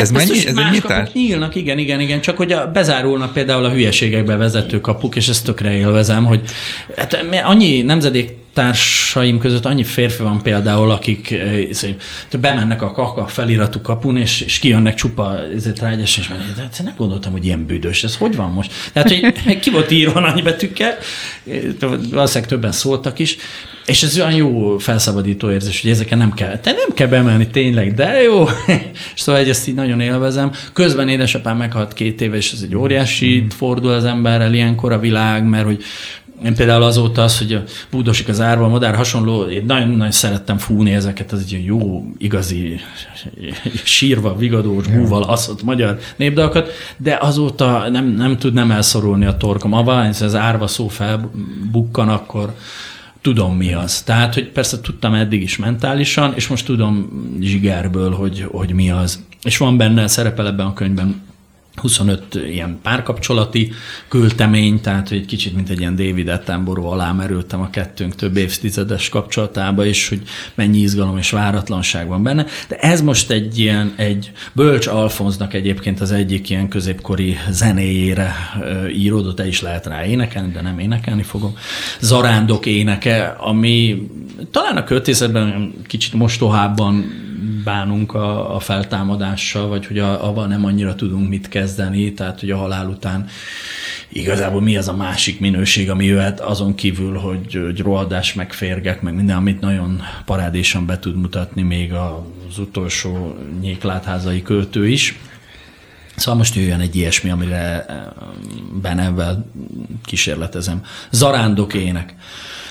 ez mennyi? Biztos Ez más nyitás? kapuk nyílnak, igen, igen, igen, csak hogy a, bezárulnak például a hülyeségekbe vezető kapuk, és ezt tökre élvezem, hogy hát annyi nemzedék társaim között annyi férfi van például, akik eh, bemennek a kaka feliratú kapun, és, és kijönnek csupa trágyas, és mondják, de hát nem gondoltam, hogy ilyen büdös, ez hogy van most? Tehát, hogy ki volt írva nagy betűkkel, eh, valószínűleg többen szóltak is, és ez olyan jó felszabadító érzés, hogy ezeken nem kell, te nem kell bemenni tényleg, de jó. és szóval ezt így nagyon élvezem. Közben édesapám meghalt két éve, és ez egy óriási fordul az emberrel ilyenkor a világ, mert hogy én például azóta az, hogy búdosik az árva, a madár hasonló, én nagyon-nagyon szerettem fúni ezeket az egy jó, igazi, sírva, vigadós, búval aszott magyar népdalokat, de azóta nem, nem tud nem elszorulni a torkom. Ha az árva szó felbukkan, akkor tudom mi az. Tehát, hogy persze tudtam eddig is mentálisan, és most tudom zsigerből, hogy, hogy mi az. És van benne, szerepel ebben a könyvben 25 ilyen párkapcsolati költemény, tehát hogy egy kicsit, mint egy ilyen David Attenborough alá merültem a kettőnk több évtizedes kapcsolatába, és hogy mennyi izgalom és váratlanság van benne. De ez most egy ilyen, egy Bölcs Alfonznak egyébként az egyik ilyen középkori zenéjére íródott, el is lehet rá énekelni, de nem énekelni fogom. Zarándok éneke, ami talán a költészetben kicsit mostohábban bánunk a, a feltámadással, vagy hogy a, avval nem annyira tudunk mit kezdeni, tehát hogy a halál után igazából mi az a másik minőség, ami jöhet azon kívül, hogy, hogy rohadás, meg férgek, meg minden, amit nagyon parádésan be tud mutatni még az utolsó nyéklátházai költő is. Szóval most jöjjön egy ilyesmi, amire eh, Benevvel kísérletezem. Zarándok ének.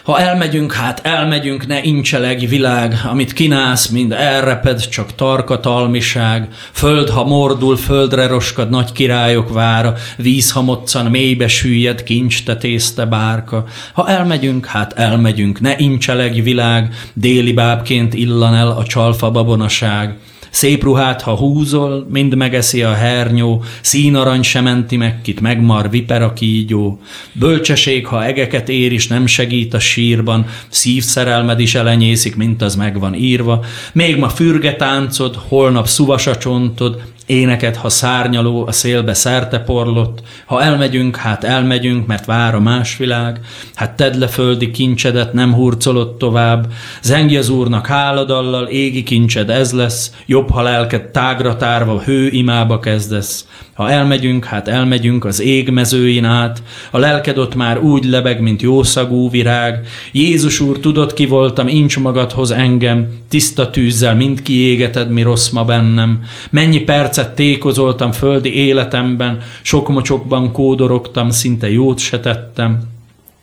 Ha elmegyünk, hát elmegyünk, ne incseleg világ, amit kínálsz, mind elreped, csak tarka talmiság. Föld, ha mordul, földre roskad, nagy királyok vára, víz, ha moccan, mélybe süllyed, kincs te tészte bárka. Ha elmegyünk, hát elmegyünk, ne incseleg világ, déli bábként illan el a csalfa babonaság. Szép ruhát, ha húzol, mind megeszi a hernyó, színarany se menti meg, kit megmar vipera kígyó. Bölcseség, ha egeket ér is, nem segít a sírban, szívszerelmed is elenyészik, mint az meg van írva. Még ma fürge táncod, holnap szuvas a csontod, Éneket, ha szárnyaló, a szélbe szerte porlott, ha elmegyünk, hát elmegyünk, mert vár a más világ, hát tedd le földi kincsedet, nem hurcolod tovább, zengj az úrnak háladallal, égi kincsed ez lesz, jobb, ha lelked tágra tárva, hő imába kezdesz. Ha elmegyünk, hát elmegyünk az ég mezőin át, a lelked ott már úgy lebeg, mint jószagú virág. Jézus úr, tudod, ki voltam, incs magadhoz engem, tiszta tűzzel mind kiégeted, mi rossz ma bennem. Mennyi percet tékozoltam földi életemben, sok mocsokban kódorogtam, szinte jót se tettem.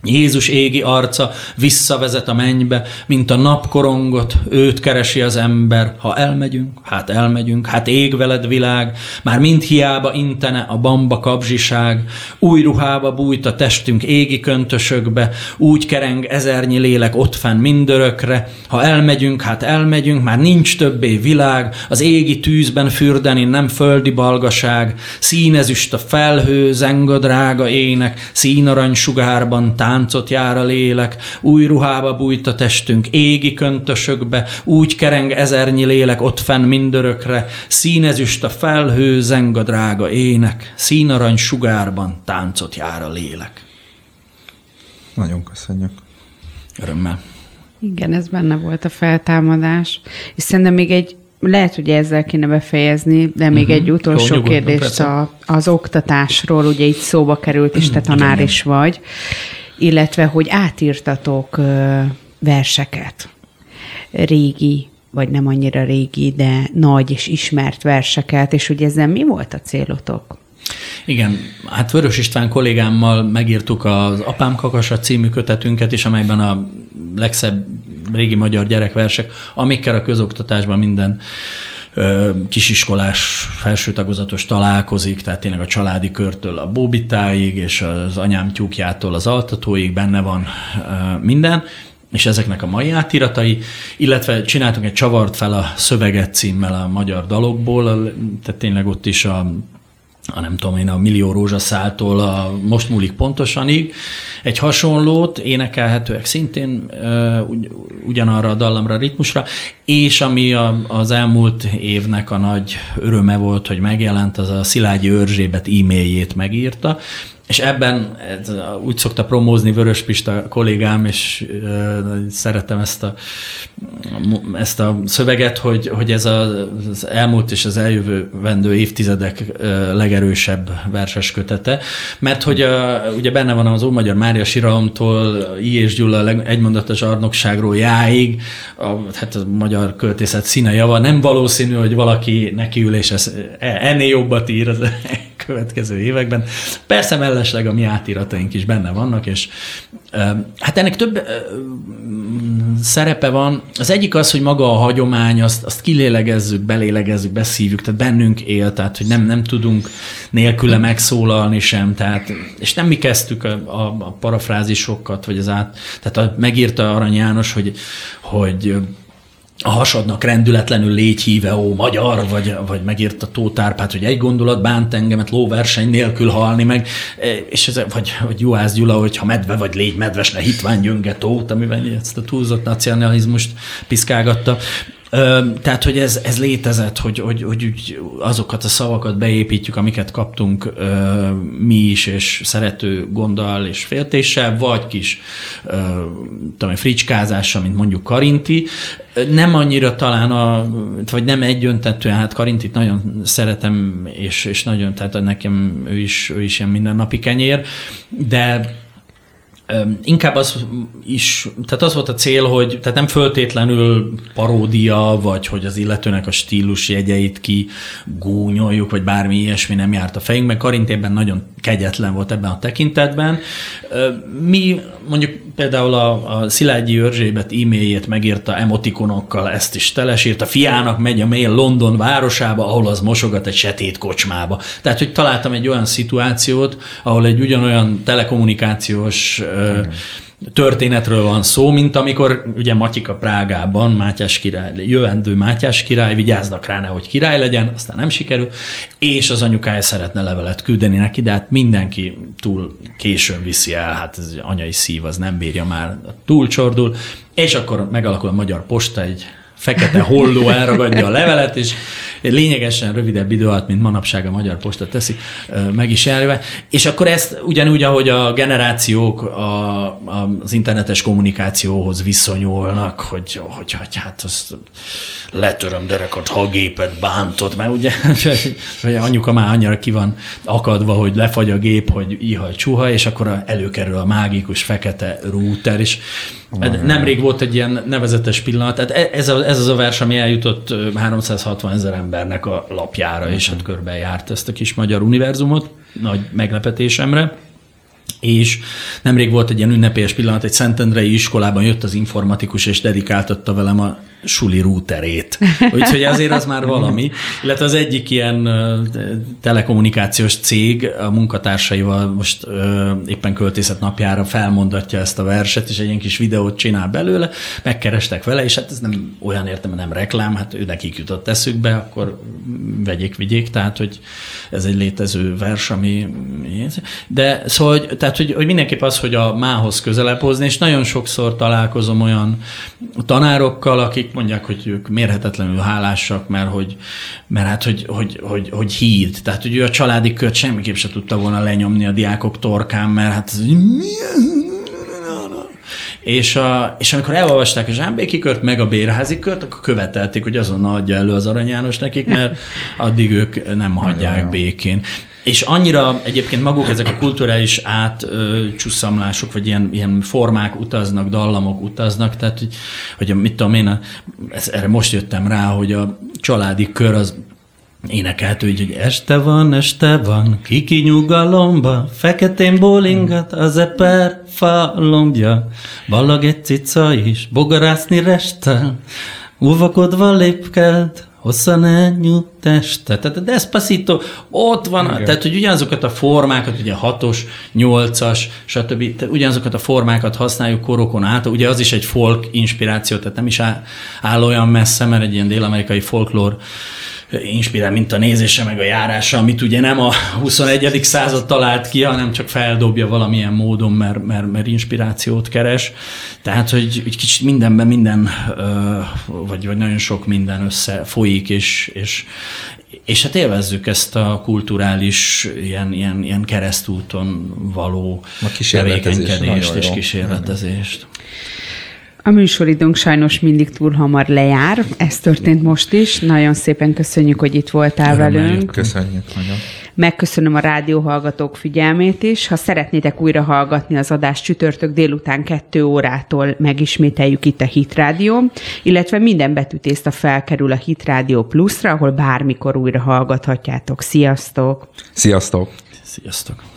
Jézus égi arca visszavezet a mennybe, mint a napkorongot, őt keresi az ember. Ha elmegyünk, hát elmegyünk, hát ég veled világ, már mind hiába intene a bamba kapzsiság, új ruhába bújt a testünk égi köntösökbe, úgy kereng ezernyi lélek ott fenn mindörökre. Ha elmegyünk, hát elmegyünk, már nincs többé világ, az égi tűzben fürdeni nem földi balgaság, színezüst a felhő, zenga drága ének, színarany sugárban táncot jár a lélek, új ruhába bújt a testünk, égi köntösökbe, úgy kereng ezernyi lélek ott fenn mindörökre, színezüst a felhő, zenga drága ének, színarany sugárban táncot jár a lélek. Nagyon köszönjük. Örömmel. Igen, ez benne volt a feltámadás. És szerintem még egy, lehet, hogy ezzel kéne befejezni, de még uh-huh. egy utolsó Jó, kérdést a, az oktatásról, ugye itt szóba került, és te tanár is vagy, illetve, hogy átírtatok verseket, régi, vagy nem annyira régi, de nagy és ismert verseket, és hogy ezzel mi volt a célotok? Igen, hát Vörös István kollégámmal megírtuk az Apám Kakasa című kötetünket is, amelyben a legszebb régi magyar gyerekversek, amikkel a közoktatásban minden kisiskolás felsőtagozatos találkozik, tehát tényleg a családi körtől a bóbitáig, és az anyám tyúkjától az altatóig benne van minden, és ezeknek a mai átiratai, illetve csináltunk egy Csavart fel a szöveget címmel a magyar dalokból, tehát tényleg ott is a a nem tudom én, a millió rózsaszáltól a most múlik pontosanig, egy hasonlót, énekelhetőek szintén ugy, ugyanarra a dallamra, a ritmusra, és ami a, az elmúlt évnek a nagy öröme volt, hogy megjelent, az a Szilágyi Örzsébet e-mailjét megírta, és ebben úgy szokta promózni Vörös Pista kollégám, és szeretem ezt a, ezt a szöveget, hogy, hogy ez az elmúlt és az eljövő vendő évtizedek legerősebb verses kötete, mert hogy a, ugye benne van az Ómagyar Mária Siralomtól I. és Gyula egymondatos arnokságról jáig, a, hát a magyar költészet színe java, nem valószínű, hogy valaki nekiül és ez, ennél jobbat ír az következő években. Persze mellesleg a mi átírataink is benne vannak, és hát ennek több szerepe van. Az egyik az, hogy maga a hagyomány, azt, azt kilélegezzük, belélegezzük, beszívjuk, tehát bennünk él, tehát hogy nem, nem tudunk nélküle megszólalni sem, tehát, és nem mi kezdtük a, a, a parafrázisokat, vagy az át, tehát a, megírta Arany János, hogy, hogy a hasadnak rendületlenül légy híve, ó, magyar, vagy, vagy megírta Tóth Árpád, hogy egy gondolat bánt engemet lóverseny nélkül halni meg, e, és ez, vagy, vagy Juhász Gyula, hogy ha medve vagy légy medves, ne hitvány gyönge tót, amiben ezt a túlzott nacionalizmust piszkálgatta. Tehát, hogy ez, ez létezett, hogy, hogy, hogy azokat a szavakat beépítjük, amiket kaptunk mi is, és szerető gonddal és féltéssel, vagy kis tudom, fricskázással, mint mondjuk Karinti. Nem annyira talán, a, vagy nem egyöntetően, hát Karintit nagyon szeretem, és, és nagyon, tehát nekem ő is, ő is ilyen mindennapi kenyér, de Inkább az is, tehát az volt a cél, hogy tehát nem föltétlenül paródia, vagy hogy az illetőnek a stílus jegyeit ki gúnyoljuk, vagy bármi ilyesmi nem járt a fejünkben. Karintében nagyon kegyetlen volt ebben a tekintetben. Mi mondjuk például a, a Szilágyi Örzsébet e-mailjét megírta emotikonokkal, ezt is telesírt. A fiának megy a mail London városába, ahol az mosogat egy setét kocsmába. Tehát, hogy találtam egy olyan szituációt, ahol egy ugyanolyan telekommunikációs mm történetről van szó, mint amikor ugye Matyika Prágában Mátyás király, jövendő Mátyás király, vigyáznak rá, hogy király legyen, aztán nem sikerül, és az anyukája szeretne levelet küldeni neki, de hát mindenki túl későn viszi el, hát ez anyai szív, az nem bírja már, túl csordul, és akkor megalakul a Magyar Posta, egy fekete holló elragadja a levelet, és lényegesen rövidebb idő alatt, mint manapság a Magyar Posta teszi, meg is jelve. És akkor ezt ugyanúgy, ahogy a generációk a, a, az internetes kommunikációhoz viszonyulnak, hogy, hogy, hogy hát azt letöröm derekat, ha a gépet bántott, mert ugye hogy anyuka már annyira ki van akadva, hogy lefagy a gép, hogy ihaj csuha, és akkor előkerül a mágikus fekete rúter, és Nemrég volt egy ilyen nevezetes pillanat, tehát e- ez, a, ez az a vers, ami eljutott 360 ezer embernek a lapjára, és hát körbe járt ezt a kis magyar univerzumot, nagy meglepetésemre. és nemrég volt egy ilyen ünnepélyes pillanat, egy Szentendrei iskolában jött az informatikus, és dedikáltatta velem a suli rúterét. Úgyhogy azért az már valami. Illetve az egyik ilyen telekommunikációs cég a munkatársaival most éppen költészet napjára felmondatja ezt a verset, és egy ilyen kis videót csinál belőle, megkerestek vele, és hát ez nem olyan értem, nem reklám, hát ő nekik jutott eszükbe, akkor vegyék, vigyék, tehát hogy ez egy létező vers, ami... De szóval, hogy, tehát, hogy, hogy mindenképp az, hogy a mához közelebb hozni, és nagyon sokszor találkozom olyan tanárokkal, akik mondják, hogy ők mérhetetlenül hálásak, mert hogy, mert hát, hogy, hogy, hogy, hogy híd. Tehát, hogy ő a családi kört semmiképp se tudta volna lenyomni a diákok torkán, mert hát ez, és, a, és amikor elolvasták a Zsámbéki kört, meg a Bérházi kört, akkor követelték, hogy azonnal adja elő az Arany János nekik, mert addig ők nem hagyják békén. És annyira egyébként maguk ezek a kulturális átcsusszamlások, vagy ilyen, ilyen formák utaznak, dallamok utaznak, tehát hogy, hogy mit tudom én, ez, erre most jöttem rá, hogy a családi kör az énekelt úgy, hogy este van, este van, kiki nyugalomba, feketén bólingat, az eper falombja, ballag egy cica is, bogarászni restel, uvakodva lépkelt, hosszan elnyújt teste. Tehát a Despacito ott van, Igen. tehát hogy ugyanazokat a formákat, ugye hatos, nyolcas, stb. ugyanazokat a formákat használjuk korokon át. Ugye az is egy folk inspiráció, tehát nem is áll, áll olyan messze, mert egy ilyen dél-amerikai folklór inspirál, mint a nézése, meg a járása, amit ugye nem a 21. század talált ki, hanem csak feldobja valamilyen módon, mert, mert, mert inspirációt keres. Tehát, hogy egy kicsit mindenben minden, vagy, vagy nagyon sok minden össze folyik, és, és, és hát élvezzük ezt a kulturális ilyen, ilyen, ilyen keresztúton való tevékenykedést és kísérletezést. A műsoridőnk sajnos mindig túl hamar lejár, ez történt most is. Nagyon szépen köszönjük, hogy itt voltál Örömmel velünk. Köszönjük nagyon. Megköszönöm a rádióhallgatók figyelmét is. Ha szeretnétek újra hallgatni az adást csütörtök délután 2 órától megismételjük itt a Hit Rádió, illetve minden betűtészta felkerül a Hit Rádió Pluszra, ahol bármikor újra hallgathatjátok. Sziasztok! Sziasztok! Sziasztok!